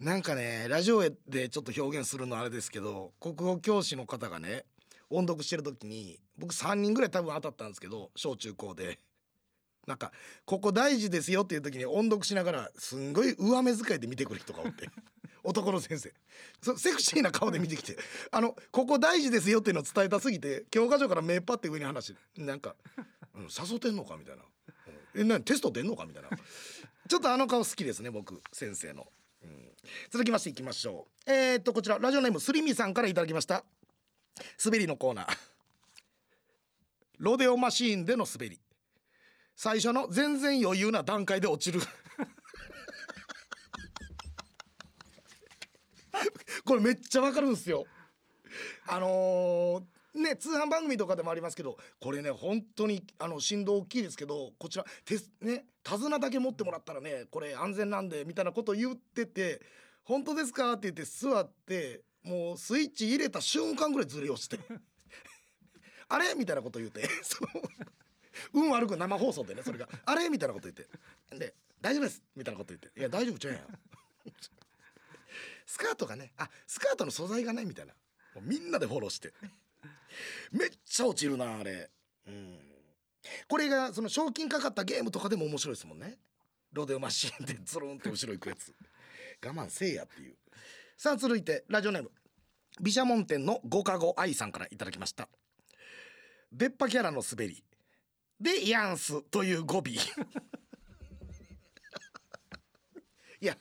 なんかねラジオでちょっと表現するのあれですけど国語教師の方がね音読してる時に僕3人ぐらい多分当たったんですけど小中高で。なんか「ここ大事ですよ」っていう時に音読しながらすんごい上目遣いで見てくる人がおって 男の先生。そセクシーな顔で見てきて「あのここ大事ですよ」っていうのを伝えたすぎて教科書から目パって上に話してなんか「うん、誘ってんのか?」みたいな「え何？テスト出んのか?」みたいな。ちょっとあの顔好きですね僕先生の。うん。続きましていきましょう。えー、っとこちら。ラジオネームすりみさんからいただきました。滑りのコーナー。ロデオマシーンでの滑り。最初の全然余裕な段階で落ちる。これめっちゃわかるんですよ。あのーね通販番組とかでもありますけどこれね本当にあの振動大きいですけどこちらてね手綱だけ持ってもらったらねこれ安全なんでみたいなこと言ってて「本当ですか?」って言って座ってもうスイッチ入れた瞬間ぐらいずれ落ちて「あれ?」みたいなこと言うてその運悪く生放送でねそれが「あれ?」みたいなこと言ってで「大丈夫です」みたいなこと言って「いや大丈夫ちゃうやん」スカートがねあスカートの素材がねみたいなみんなでフォローしてめっちゃ落ちるなあれ。うん。これがその賞金かかったゲームとかでも面白いですもんね。ロデオマシーンでズルンって後ろ行くやつ。我慢せえやっていう。さあ続いてラジオネーム。毘沙門天の五かご愛さんからいただきました。出っ歯キャラの滑り。でヤンスという語尾。いや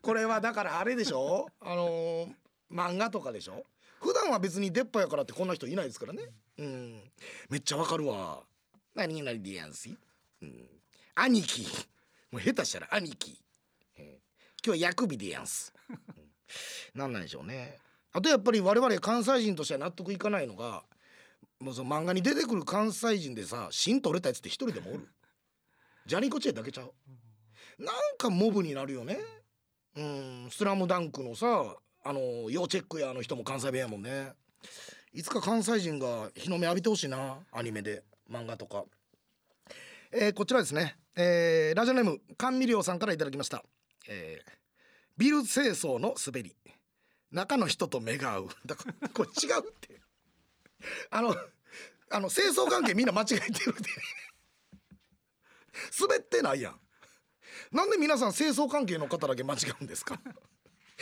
これはだからあれでしょ？あのー漫画とかでしょ？普段は別に出っ歯やからってこんな人いないですからね。うん。めっちゃわかるわ。何々でやんす？うん。兄貴。もう下手したら兄貴、えー。今日は薬日でやんす、うん、なんなんでしょうね。あとやっぱり我々関西人としては納得いかないのがもうその漫画に出てくる関西人でさ芯取れたやつって一人でもおる。ジャニコチェだけちゃう。なんかモブになるよね。うん。スラムダンクのさあの要チェックやあの人も関西弁やもんね。いつか関西人が日の目浴びてほしいなアニメで漫画とか。えーこちらですね、えーラジオネーム甘味料さんからいただきました、えービル清掃の滑り。中の人と目が合う。だからこれ違うって。あのあの清掃関係みんな間違えてるって。滑ってないやん。なんで皆さん清掃関係の方だけ間違うんですか？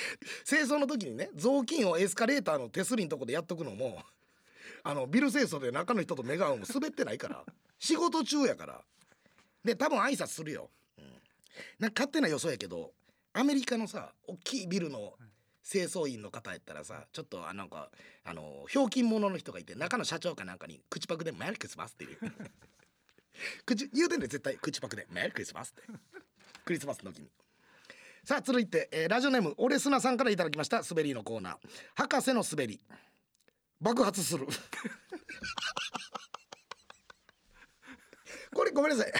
清掃の時にね雑巾をエスカレーターの手すりのとこでやっとくのもあのビル清掃で中の人と目が合うのも滑ってないから 仕事中やから。で多分挨拶するよ、うん、なんか勝手な予想やけどアメリカのさ大きいビルの清掃員の方やったらさちょっとあなんかあのひょうきん者の人がいて中の社長かなんかに口パクで「メリークリスマス」っていう。口言うてんで絶対。口パクで「メリークリスマス」って。クリスマスの時に。さあ続いて、えーラジオネームオレスナさんからいただきました滑りのコーナー。博士の滑り爆発する。これごめんなさい。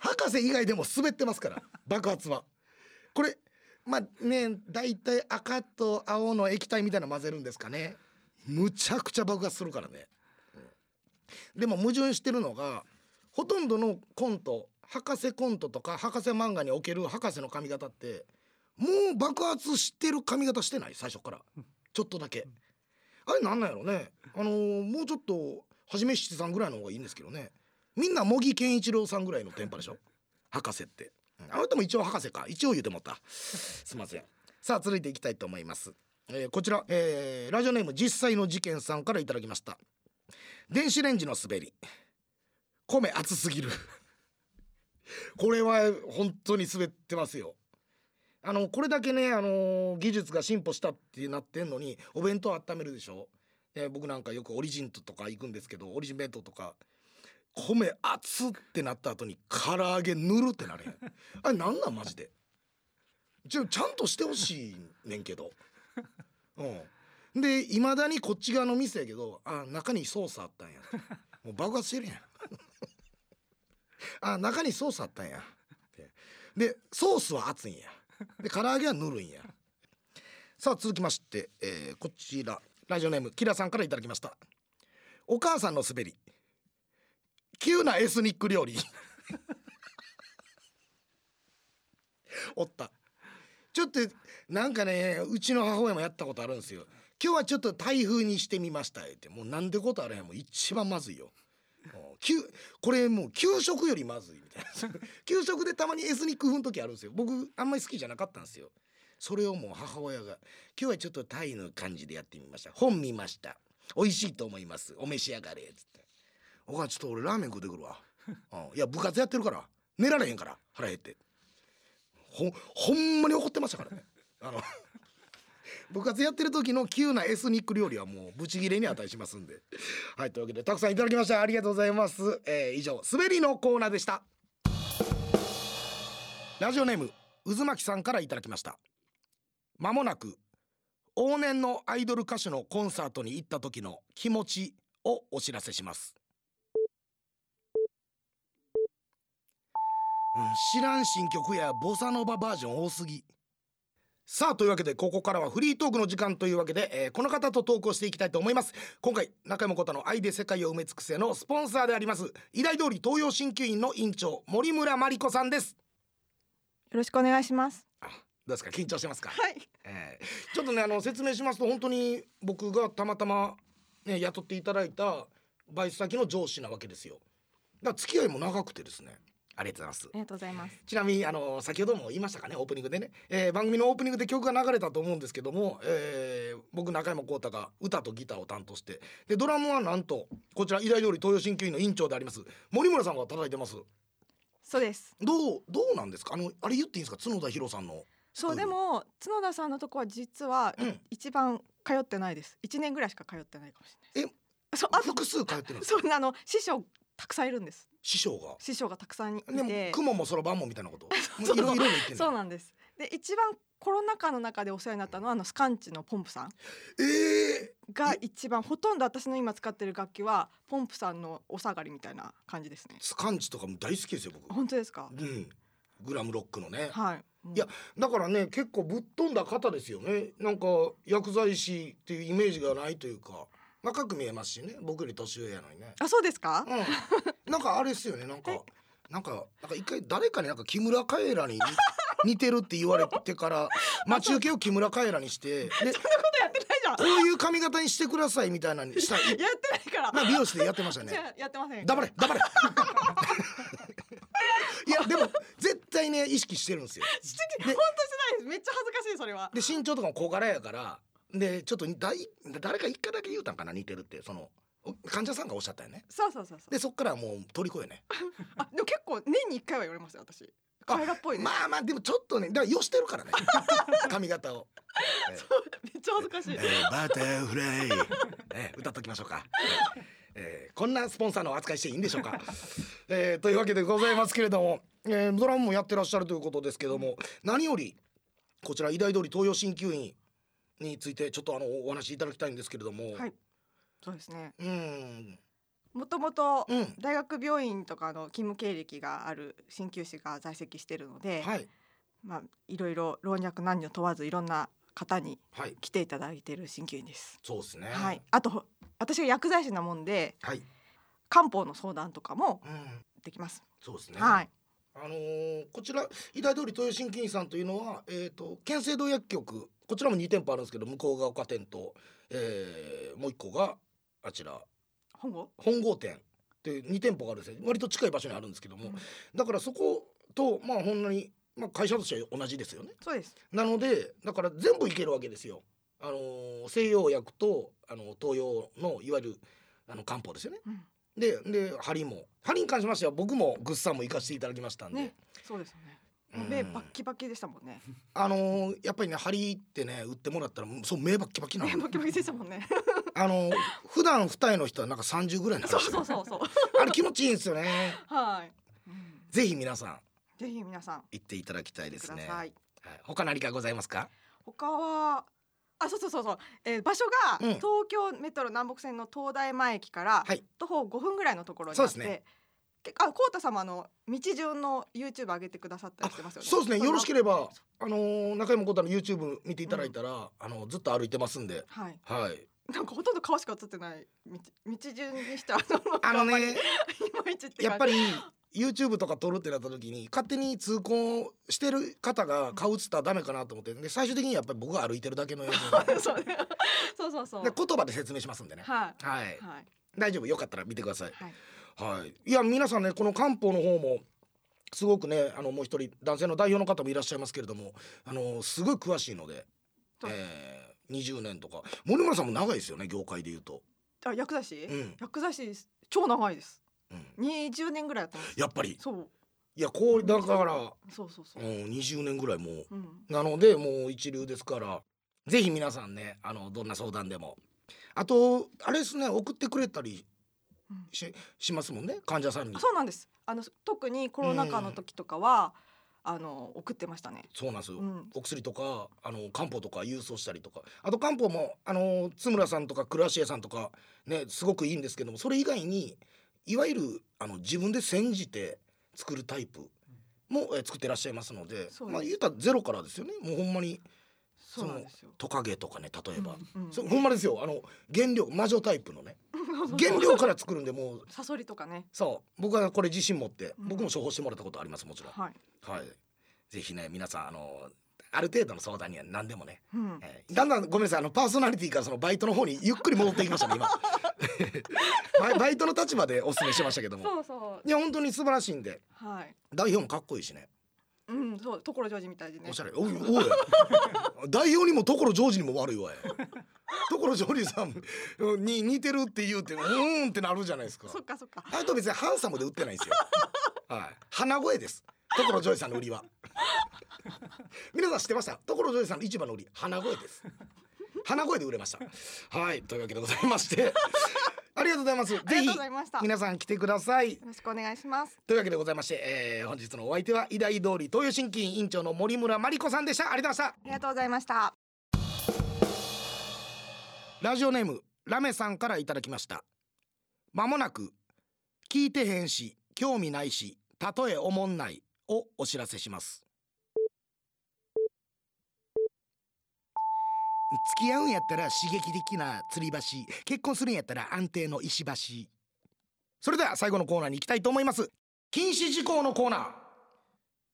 博士以外でも滑ってますから爆発は。これまあね大体赤と青の液体みたいなの混ぜるんですかね。むちゃくちゃ爆発するからね、うんでも矛盾してるのがほとんどのコント博士コントとか博士漫画における博士の髪型ってもう爆発してる髪型してない？最初から。ちょっとだけ。あれなんなんやろね？あのーもうちょっとはじめ七さんぐらいの方がいいんですけどね。みんな茂木健一郎さんぐらいのテンパでしょ？博士って。あの人も一応博士か。一応言うてもった。すいません。さあ続いていきたいと思います、えーこちら、えーラジオネーム実際の事件さんからいただきました。電子レンジの滑り。米熱すぎる。これは本当に滑ってますよ。あのこれだけね、あの技術が進歩したってなってんのにお弁当温めるでしょ、えー僕なんかよくオリジンとか行くんですけどオリジン弁当とか米熱ってなった後に唐揚げ塗るってなれへん。あれなんなんマジで？ちょちゃんとしてほしいねんけど。うん。でいまだにこっち側の店やけどあ中にソースあったんや。もう爆発してるやん。あ中にソースあったんや。でソースは熱いんやで唐揚げはぬるんや。さあ続きまして、えーこちら。ラジオネームキラさんからいただきました。お母さんの滑り。急なエスニック料理。おった。ちょっとなんかねうちの母親もやったことあるんですよ。今日はちょっと台風にしてみました。ってもうなんでことあれへん。もう一番まずいよ。きゅこれもう給食よりまずいみたいな。給食でたまにエスニック風の時あるんですよ。僕あんまり好きじゃなかったんですよ。それをもう母親が「今日はちょっとタイの感じでやってみました。本見ました。美味しいと思います。お召し上がれ」っつって「お母ちょっと俺ラーメン食うてくるわ」うん「いや部活やってるから。寝られへんから。腹減って」ほほんまに怒ってましたからね。あの部活やってる時の急なエスニック料理はもうブチギレに値しますんで。はいというわけでたくさんいただきました。ありがとうございます、えー以上滑りのコーナーでした。ラジオネーム渦巻さんからいただきました。まもなく往年のアイドル歌手のコンサートに行った時の気持ちをお知らせします、うん、知らん新曲やボサノババージョン多すぎ。さあというわけでここからはフリートークの時間というわけで、えーこの方とトークをしていきたいと思います。今回中山ことの愛で世界を埋め尽くせのスポンサーであります医大通り東洋鍼灸院の院長森村真理子さんです。よろしくお願いします。あどうですか？緊張してますか、はい。えーちょっとねあの説明しますと本当に僕がたまたま、ね、雇っていただいたバイト先の上司なわけですよ。だから付き合いも長くてですねありがとうございます。ありがとうございます。ちなみにあの先ほども言いましたかねオープニングでね、えー番組のオープニングで曲が流れたと思うんですけども、えー僕中山浩太が歌とギターを担当して。でドラムはなんとこちら医大通り東洋鍼灸院の院長であります森村さんが叩いてます。そうです。どうどうなんですか？あのあれ言っていいんですか？角田博さんの。そうでも角田さんのとこは実は、うん。一番通ってないです。一年ぐらいしか通ってないかもしれないです。そうあ複数通ってる んですかそうあの師匠たくさんいるんです。師匠が師匠がたくさんいでもて。雲も空番もみたいなこと？そうなんです。で一番コロナ禍の中でお世話になったのはあのスカンチのポンプさんえが一番ほとんど私の今使ってる楽器はポンプさんのお下がりみたいな感じですねー、。スカンチとかも大好きですよ僕本当ですか？うんグラムロックのねはい。いやだからね結構ぶっ飛んだ方ですよねなんか薬剤師っていうイメージがないというか若く見えますしね僕より年上やのにねあそうですか？うんなんかあれですよねなんかなんかなんか一回誰かになんか木村カエラに似 似てるって言われてから待ち受けを木村カエラにしてで そんなことやってないじゃん。こういう髪型にしてくださいみたいなにしたやってないから。な美容師でやってましたねやってません。黙れ黙れ いやでも絶対ね意識してるんですよ本当してないです。めっちゃ恥ずかしいそれは。で身長とかも小柄やからでちょっとだい誰か一回だけ言うたんかな似てるってそのお患者さんがおっしゃったよねそうそうそうそう。でそっからもう虜よねあでも結構年に一回は言われますよ私。あカエラっぽいね。まあまあでもちょっとねだからよしてるからね 髪型を、えめっちゃ恥ずかしい。ーえーバタフライ、ね、歌っときましょうか、えーこんなスポンサーの扱いしていいんでしょうか、えーというわけでございますけれども、えードラムもやってらっしゃるということですけども何よりこちら医大通り東洋鍼灸院についてちょっとあのお話しいただきたいんですけれども、はい。そうですね。うんもともとうん大学病院とかの勤務経歴がある鍼灸師が在籍しているので、はいまあいろいろ老若男女問わずいろんな方にはい来ていただいている鍼灸院です。そうですねはい。あと私が薬剤師なもんではい、漢方の相談とかもうん、できます。そうですねはい。あのーこちら医大通り東洋鍼灸院さんというのは、えー、と県政堂薬局こちらも2店舗あるんですけど向こうが丘店と、えーもう一個があちら。本郷？本郷店って2店舗があるんですよ。割と近い場所にあるんですけども、だからそことまあほんなに、まあ、会社としては同じですよね。そうです。なのでだから全部いけるわけですよ。あのー西洋薬とあの東洋のいわゆるあの漢方ですよね。うんでで針も針に関しましては僕もグッサンも行かせていただきましたんで、ね。そうですよね。うん目バッキバキでしたもんね。あのーやっぱりね針ってね打ってもらったらそう目バッキバキなの目バキバキでしたもんね。あのー普段二重の人はなんか30ぐらいになるそうんでそうそうそう。あれ気持ちいいんですよね はい。うんぜひ皆さんぜひ皆さん行っていただきたいですねい。はい、他何かございますか？他はあそうそうそうそう、えー場所が、うん。東京メトロ南北線の東大前駅からはい。徒歩5分ぐらいのところにあって、そうですね。けあコウタ様の道順の YouTube 上げてくださったりしてますよね。そうですね。よろしけれればあのー中山浩太の YouTube 見ていただいたら、あのずっと歩いてますんで。ば。はい。はい。なんかほとんど顔しか映ってない道道順にしてはあのね いまいちって感じ。やっぱり YouTube とか撮るってなった時に勝手に通行してる方が顔映ったらダメかなと思って。で最終的にやっぱり僕が歩いてるだけの映像。そうそうそうで言葉で説明しますんでね。はい。はい。はい。大丈夫？よかったら見てください。はい。はい。いや皆さんねこの漢方の方もすごくねあのもう一人男性の代表の方もいらっしゃいますけれどもあのすごい詳しいので、えー、20年とか。森村さんも長いですよね業界で言うと、あ薬剤師、うん。薬剤師超長いです。うん、20年ぐらいやってます。やっぱり。そう。いやこうだから、そうそうそうう、ん、20年ぐらいもううん、なのでもう一流ですからぜひ皆さんねあのどんな相談でも。あとあれですね送ってくれたりうん。ししますもんね患者さんに。あそうなんです。あの特にコロナ禍の時とかは、あの送ってましたね。そうなんですよ、うん。お薬とかあの漢方とか郵送したりとか。あと漢方もあの津村さんとか倉橋屋さんとかねすごくいいんですけどもそれ以外にいわゆるあの自分で煎じて作るタイプも、え作ってらっしゃいますのでまあ言うたらゼロからですよね。もうほんまにそうなんですよ。トカゲとかね例えば、うんうん。そうほんまですよ。あの原料魔女タイプのね。原料から作るんでもうサソリとかね。そう。僕はこれ自信持ってうん。僕も処方してもらったことありますもちろん、はい、はい。ぜひね皆さんあのある程度の相談には何でもね、うん、えーだんだんごめんなさいあのパーソナリティからそのバイトの方にゆっくり戻っていきましたね今。バイトの立場でお勧めしましたけども。そうそう。いや本当に素晴らしいんで。はい。代表もかっこいいしね。うんそう所ジョージみたいでね。おしゃれ。おいおい。代表にも所ジョージにも悪いわい。所ジョージさんに似てるって言うてうーんってなるじゃないですか。そっかそっか。あと別にハンサムで売ってないんですよ。はい。鼻声です所ジョージさんの売りは。皆さん知ってました？所ジョージさんの一番の売り鼻声です。鼻声で売れました。はいというわけでございまして。ありがとうございます。ぜひ皆さん来てください。ろしくお願いします。というわけでございまして、えー本日のお相手は医大通り東洋新規委員長の森村真理子さんでした。ありがとうございました。ありがとうございました。ラジオネームラメさんからいただきました。まもなく聞いてへんし興味ないしたとえおもんないをお知らせします。付き合うんやったら刺激的な吊り橋結婚するんやったら安定の石橋。それでは最後のコーナーに行きたいと思います。禁止事項のコーナー。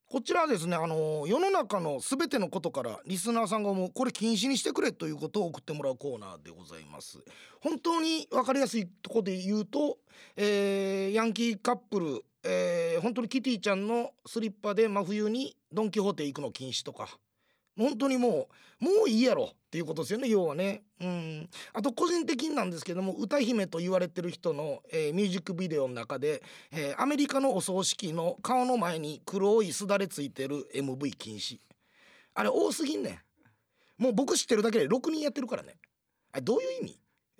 こちらはですねあの世の中のすべてのことからリスナーさんが思うこれ禁止にしてくれということを送ってもらうコーナーでございます。本当に分かりやすいところで言うと、えーヤンキーカップル、えー本当にキティちゃんのスリッパで真冬にドン・キホーテ行くの禁止とか。本当にもうもういいやろっていうことですよね要はね。うん。あと個人的になんですけども歌姫と言われてる人の、えーミュージックビデオの中で、えーアメリカのお葬式の顔の前に黒いすだれついてる MV 禁止。あれ多すぎんねん。もう僕知ってるだけで6人やってるからね。あれどういう意味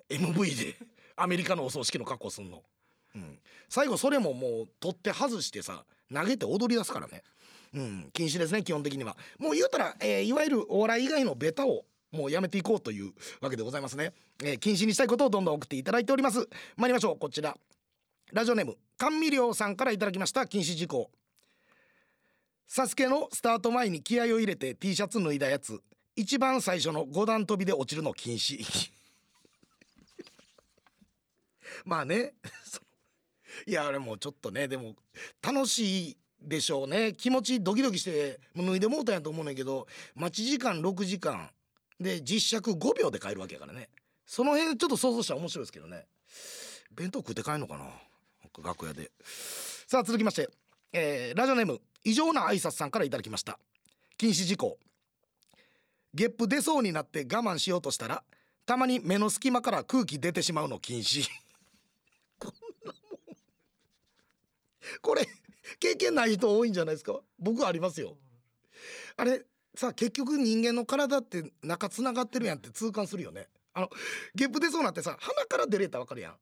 ？MV でアメリカのお葬式の格好すんの、うん、最後それももう取って外してさ投げて踊り出すからね。うん、禁止ですね基本的には。もう言うたら、えーいわゆるお笑い以外のベタをもうやめていこうというわけでございますね、えー禁止にしたいことをどんどん送っていただいております。参りましょう。こちら。ラジオネーム甘味料さんからいただきました禁止事項。サスケのスタート前に気合を入れて T シャツ脱いだやつ。一番最初の五段跳びで落ちるの禁止。まあねいやあれもちょっとねでも楽しいでしょうね。気持ちドキドキして脱いでもうたんやと思うねんけど待ち時間6時間。で実尺5秒で帰るわけやからね。その辺ちょっと想像したら面白いですけどね。弁当食って帰んのかな？楽屋で。さあ続きまして、えーラジオネーム異常な挨拶さんからいただきました。禁止事項。ゲップ出そうになって我慢しようとしたらたまに目の隙間から空気出てしまうの禁止こんなもんこれ経験ない人多いんじゃないですか？僕ありますよ。あれさ結局人間の体って中つながってるやんって痛感するよね。あのゲップ出そうなってさ鼻から出れたらわかるやん。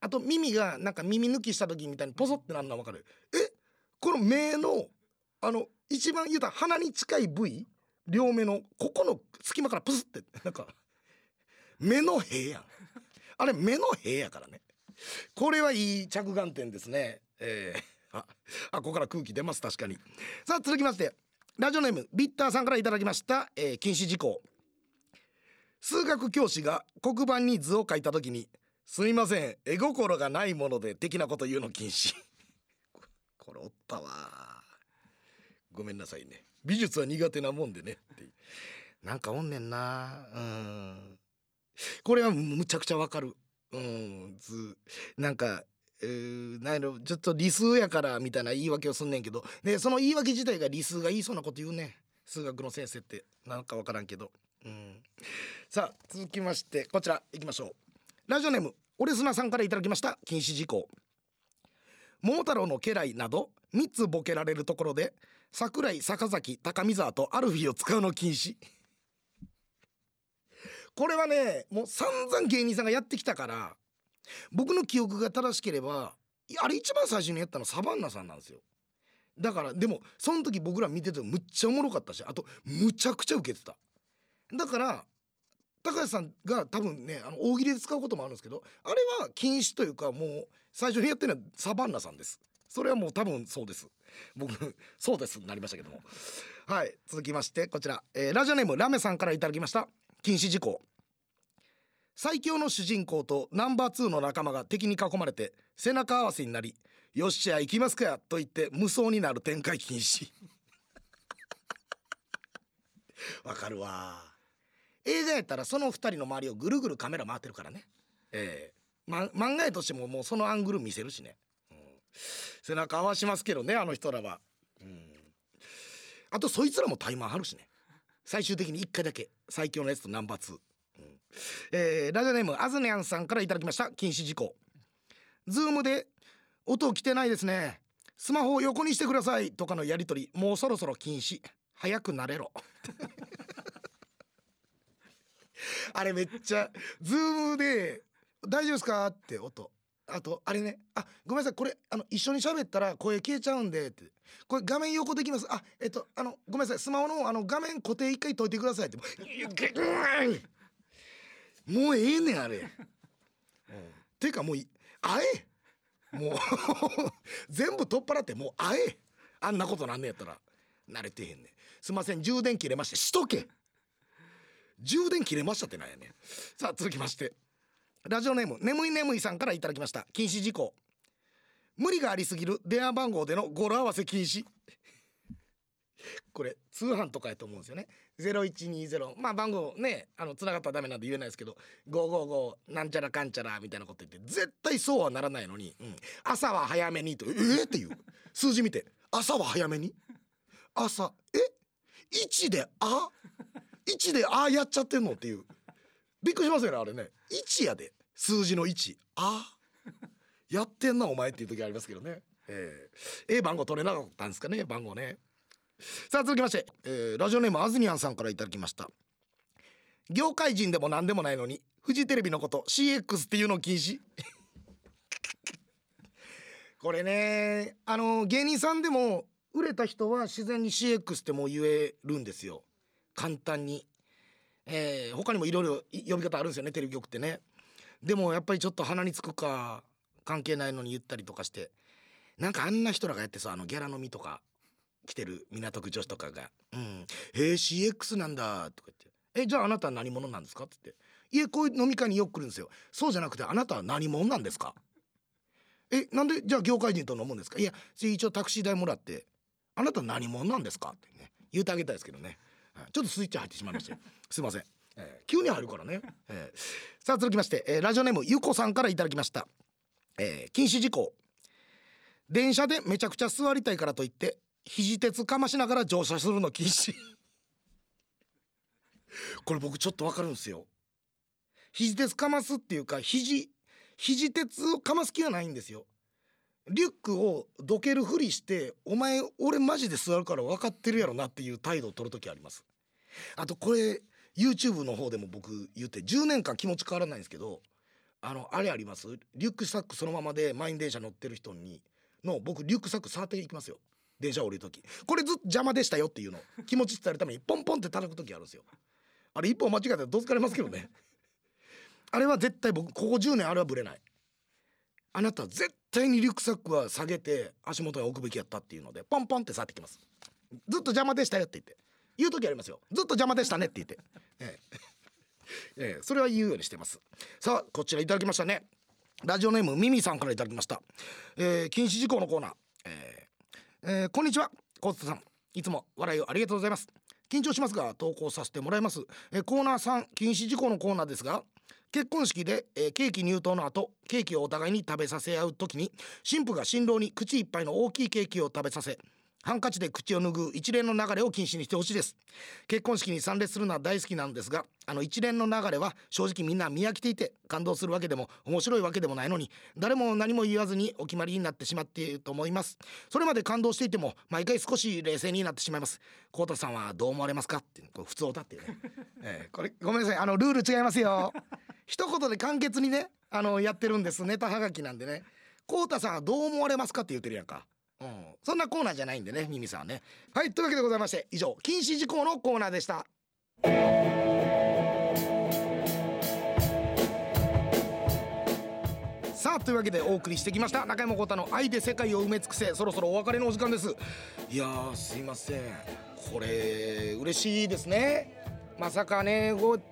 あと耳がなんか耳抜きした時みたいにポソってなるのはわかる。え？この目のあの一番言うたら鼻に近い部位？両目のここの隙間からプスってなんか目の塀やん。あれ目の塀やからね。これはいい着眼点ですね。えー、ああここから空気出ます確かに。さあ続きましてラジオネームビッターさんからいただきました、えー禁止事項。数学教師が黒板に図を書いた時に「すみません絵心がないもので」的なこと言うの禁止。こ これおったわ。ごめんなさいね。美術は苦手なもんでね。ってなんかおんねんな。うん。これはむちゃくちゃわかる。うんずなんかえー、なんやろちょっと理数やからみたいな言い訳をすんねんけど。でその言い訳自体が理数が言いそうなこと言うね数学の先生って。なんかわからんけど。うん。さあ続きましてこちらいきましょう。ラジオネームオレスナさんからいただきました。禁止事項。桃太郎の家来など3つボケられるところで桜井坂崎高見沢とアルフィーを使うの禁止。これはねもう散々芸人さんがやってきたから僕の記憶が正しければあれ一番最初にやったのサバンナさんなんですよ。だからでもその時僕ら見ててむっちゃおもろかったしあとむちゃくちゃウケてた。だから高橋さんが多分ねあの大喜利で使うこともあるんですけどあれは禁止というかもう最初にやってるのはサバンナさんです。それはもう多分そうです。僕そうですなりましたけども。はい続きましてこちら、えー、ラジオネームラメさんからいただきました。禁止事項。最強の主人公とナンバー2の仲間が敵に囲まれて背中合わせになり「よっしゃ行きますか」と言って無双になる展開禁止。わかるわ。映画やったらその2人の周りをぐるぐるカメラ回ってるからね。ええ。ー、ま、漫画やとしてももうそのアングル見せるしね、うん、背中合わしますけどねあの人らは、うん、あとそいつらもタイマン張るしね最終的に1回だけ最強のやつとナンバー2、うん。えー、ラジオネームあずにゃんさんからいただきました。禁止事項。 Zoom で音来てないですね。スマホを横にしてください。とかのやり取り。もうそろそろ禁止。早くなれろ。あれめっちゃズームで「大丈夫ですか?」って音。あとあれね「あごめんなさい。これあの一緒に喋ったら声消えちゃうんで」って「これ画面横できます。あえっとあのごめんなさい。スマホのあの画面固定一回解いてください」って。もうええねんあれ。うん、ていうかもうあえもう 全部取っ払ってもうあえ。あんなことなんねやったら慣れてへんねん。すいません。充電切れましてしとけ。充電切れましたってなんやねん。さあ続きまして。ラジオネーム眠い眠いさんからいただきました。禁止事項。無理がありすぎる電話番号での語呂合わせ禁止。これ通販とかやと思うんですよね。0120まあ番号ねあの繋がったらダメなんで言えないですけど。555なんちゃらかんちゃらみたいなこと言って。絶対そうはならないのに、うん、朝は早めにと。えー、っていう。数字見て。朝は早めに？朝。え？1であ？1でああやっちゃってんのっていう。びっくりしますよねあれね。1やで。数字の1あやってんなお前っていう時ありますけどね。えー、え番号取れなかったんですかね番号ね。さあ続きまして、えー、ラジオネームあずにゃんさんからいただきました。業界人でも何でもないのにフジテレビのこと CX っていうの禁止。これねあの芸人さんでも売れた人は自然に CX ってもう言えるんですよ。簡単に、えー、他にもいろいろ呼び方あるんですよねテレビ局ってね。でもやっぱりちょっと鼻につくか関係ないのに言ったりとかして。なんかあんな人らがやってさあのギャラ飲みとか来てる港区女子とかが「うん。へえ CX なんだ」とか言って「えじゃああなたは何者なんですか?」って言って「いえこういう飲み会によく来るんですよ。そうじゃなくてあなたは何者なんですか?」えなんでじゃあ業界人と飲むんですか？いや一応タクシー代もらって「あなた何者なんですか?」ってね。言うてあげたいですけどね。ちょっとスイッチ入ってしまいました すいません、えー、急に入るからね、えー、さあ続きまして、えー、ラジオネームゆこさんからいただきました、えー、禁止事項。電車でめちゃくちゃ座りたいからといって肘鉄かましながら乗車するの禁止。これ僕ちょっとわかるんですよ。肘鉄かますっていうか肘肘鉄をかます気はないんですよ。リュックをどけるふりして「お前俺マジで座るから分かってるやろな」っていう態度を取る時あります。あとこれ YouTube の方でも僕言って10年間気持ち変わらないんですけどあのあれあります？リュックサックそのままで満員電車乗ってる人にの僕リュックサック触っていきますよ。電車降りる時。これずっと邪魔でしたよっていうの。気持ち伝えるためにポンポンって叩く時あるんですよ。あれ一本間違えたらどつかれますけどね。あれは絶対僕ここ10年あれはぶれない。あなた絶対にリュックサックは下げて足元に置くべきやったっていうのでポンポンって去ってきます。ずっと邪魔でしたよって言って。言う時ありますよ。ずっと邪魔でしたねって言って、ええ。ええ、それは言うようにしてます。さあこちらいただきましたね。ラジオネームミミさんからいただきました、えー、禁止事項のコーナー、えー、えーこんにちは。コーツさん。いつも笑いをありがとうございます。緊張しますが投稿させてもらいます、えーコーナー3禁止事項のコーナーですが結婚式で、えーケーキ入刀の後ケーキをお互いに食べさせ合う時に新婦が新郎に口いっぱいの大きいケーキを食べさせハンカチで口を拭う一連の流れを禁止にしてほしいです。結婚式に参列するのは大好きなんですがあの一連の流れは正直みんな見飽きていて感動するわけでも面白いわけでもないのに誰も何も言わずにお決まりになってしまっていると思います。それまで感動していても毎回少し冷静になってしまいます。コウタさんはどう思われますか？ってこう普通歌ってね、えーこれごめんなさい。あのルール違いますよ。一言で簡潔にねあのやってるんです。ネタはがきなんでね。コウタさんはどう思われますかって言ってるやんか。うん、そんなコーナーじゃないんでねミミさんはね。はいというわけでございまして以上禁止事項のコーナーでした。さあというわけでお送りしてきました。中山浩太の愛で世界を埋め尽くせ。そろそろお別れのお時間です。いやーすいません。これ嬉しいですね。まさかねこう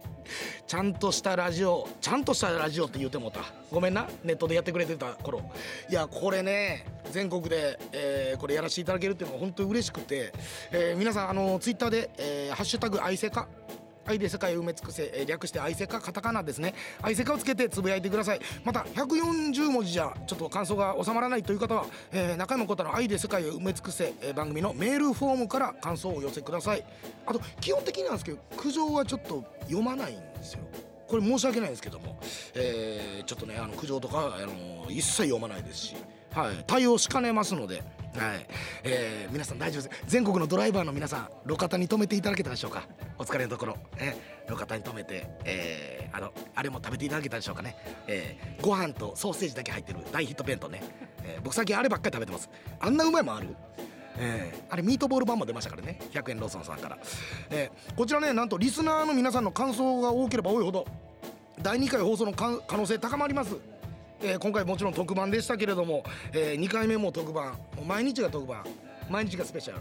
ちゃんとしたラジオちゃんとしたラジオって言うてもた。ごめんな。ネットでやってくれてた頃。いやこれね全国で、えーこれやらせていただけるっていうのは本当に嬉しくて、えー皆さんあのツイッターで、えーハッシュタグ愛せか」愛で世界を埋め尽くせ、えー略して愛せかカタカナですね。愛せかをつけてつぶやいてください。また140文字じゃちょっと感想が収まらないという方は、えー中山浩太の愛で世界を埋め尽くせ、えー番組のメールフォームから感想をお寄せください。あと基本的になんですけど苦情はちょっと読まないんですよ。これ申し訳ないんですけども、えーちょっとねあの苦情とかあの一切読まないですし、はい、対応しかねますので、はい。えー皆さん大丈夫です。全国のドライバーの皆さん路肩に止めていただけたでしょうか。お疲れのところ、えー路肩に止めて、えーあのあれも食べていただけたでしょうかね、えーご飯とソーセージだけ入ってる大ヒット弁当ね、えー僕最近あればっかり食べてます。あんなうまいもんある？えーあれミートボール版も出ましたからね。100円ローソンさんから、えーこちらねなんとリスナーの皆さんの感想が多ければ多いほど第2回放送の可能性高まります、えー今回もちろん特番でしたけれども、え2回目も特番。もう毎日が特番。毎日がスペシャル、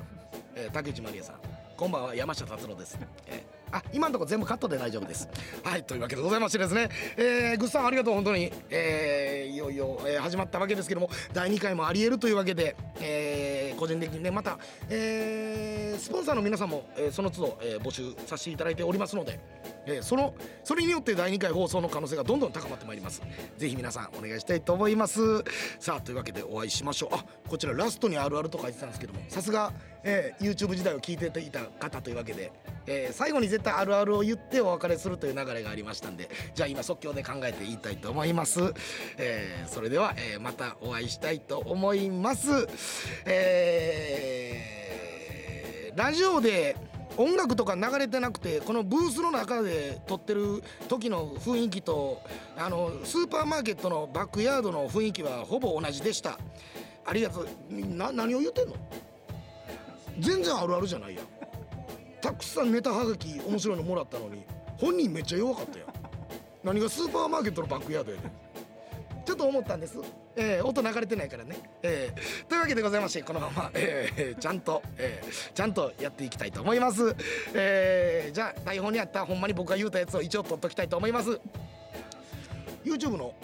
えー竹内まりやさん。こんばんは。山下達郎です、えー。あ今のとこ全部カットで大丈夫です。はいというわけでございましてですね、えー、グッさんありがとう本当に、えーいよいよ、えー始まったわけですけども第2回もありえるというわけで、えー個人的にねまた、えースポンサーの皆さんも、えーその都度、えー募集させていただいておりますので、えーそのそれによって第2回放送の可能性がどんどん高まってまいります。ぜひ皆さんお願いしたいと思います。さあというわけでお会いしましょう。あこちらラストにあるあると書いてたんですけどもさすが、えー YouTube 時代を聞いていた方というわけで、えー最後に絶対あるあるを言ってお別れするという流れがありましたんでじゃあ今即興で考えて言いたいと思います、えーそれでは、えーまたお会いしたいと思います。えーラジオで音楽とか流れてなくてこのブースの中で撮ってる時の雰囲気とあのスーパーマーケットのバックヤードの雰囲気はほぼ同じでした。ありがとう。な何を言ってんの？全然あるあるじゃないやん。たくさんネタはがき面白いのもらったのに本人めっちゃ弱かったやん。何がスーパーマーケットのバックヤードやねん。ちょっと思ったんです、えー音流れてないからね、えーというわけでございましてこのまま、えーちゃんと、えーちゃんとやっていきたいと思います、えーじゃあ台本にあったほんまに僕が言うたやつを一応取っときたいと思います。YouTube の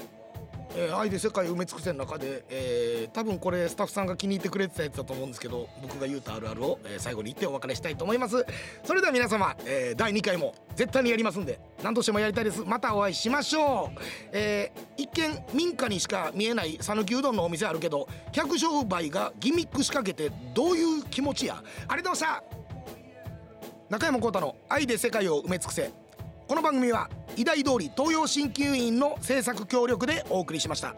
えー愛で世界を埋め尽くせの中で、えー多分これスタッフさんが気に入ってくれてたやつだと思うんですけど僕が言うたあるあるを、えー最後に言ってお別れしたいと思います。それでは皆様、えー第2回も絶対にやりますんで何としてもやりたいです。またお会いしましょう、えー一見民家にしか見えない讃岐うどんのお店あるけど客商売がギミック仕掛けてどういう気持ちや。ありがとうございました。中山浩太の愛で世界を埋め尽くせ。この番組は医大通り東洋鍼灸院の制作協力でお送りしました。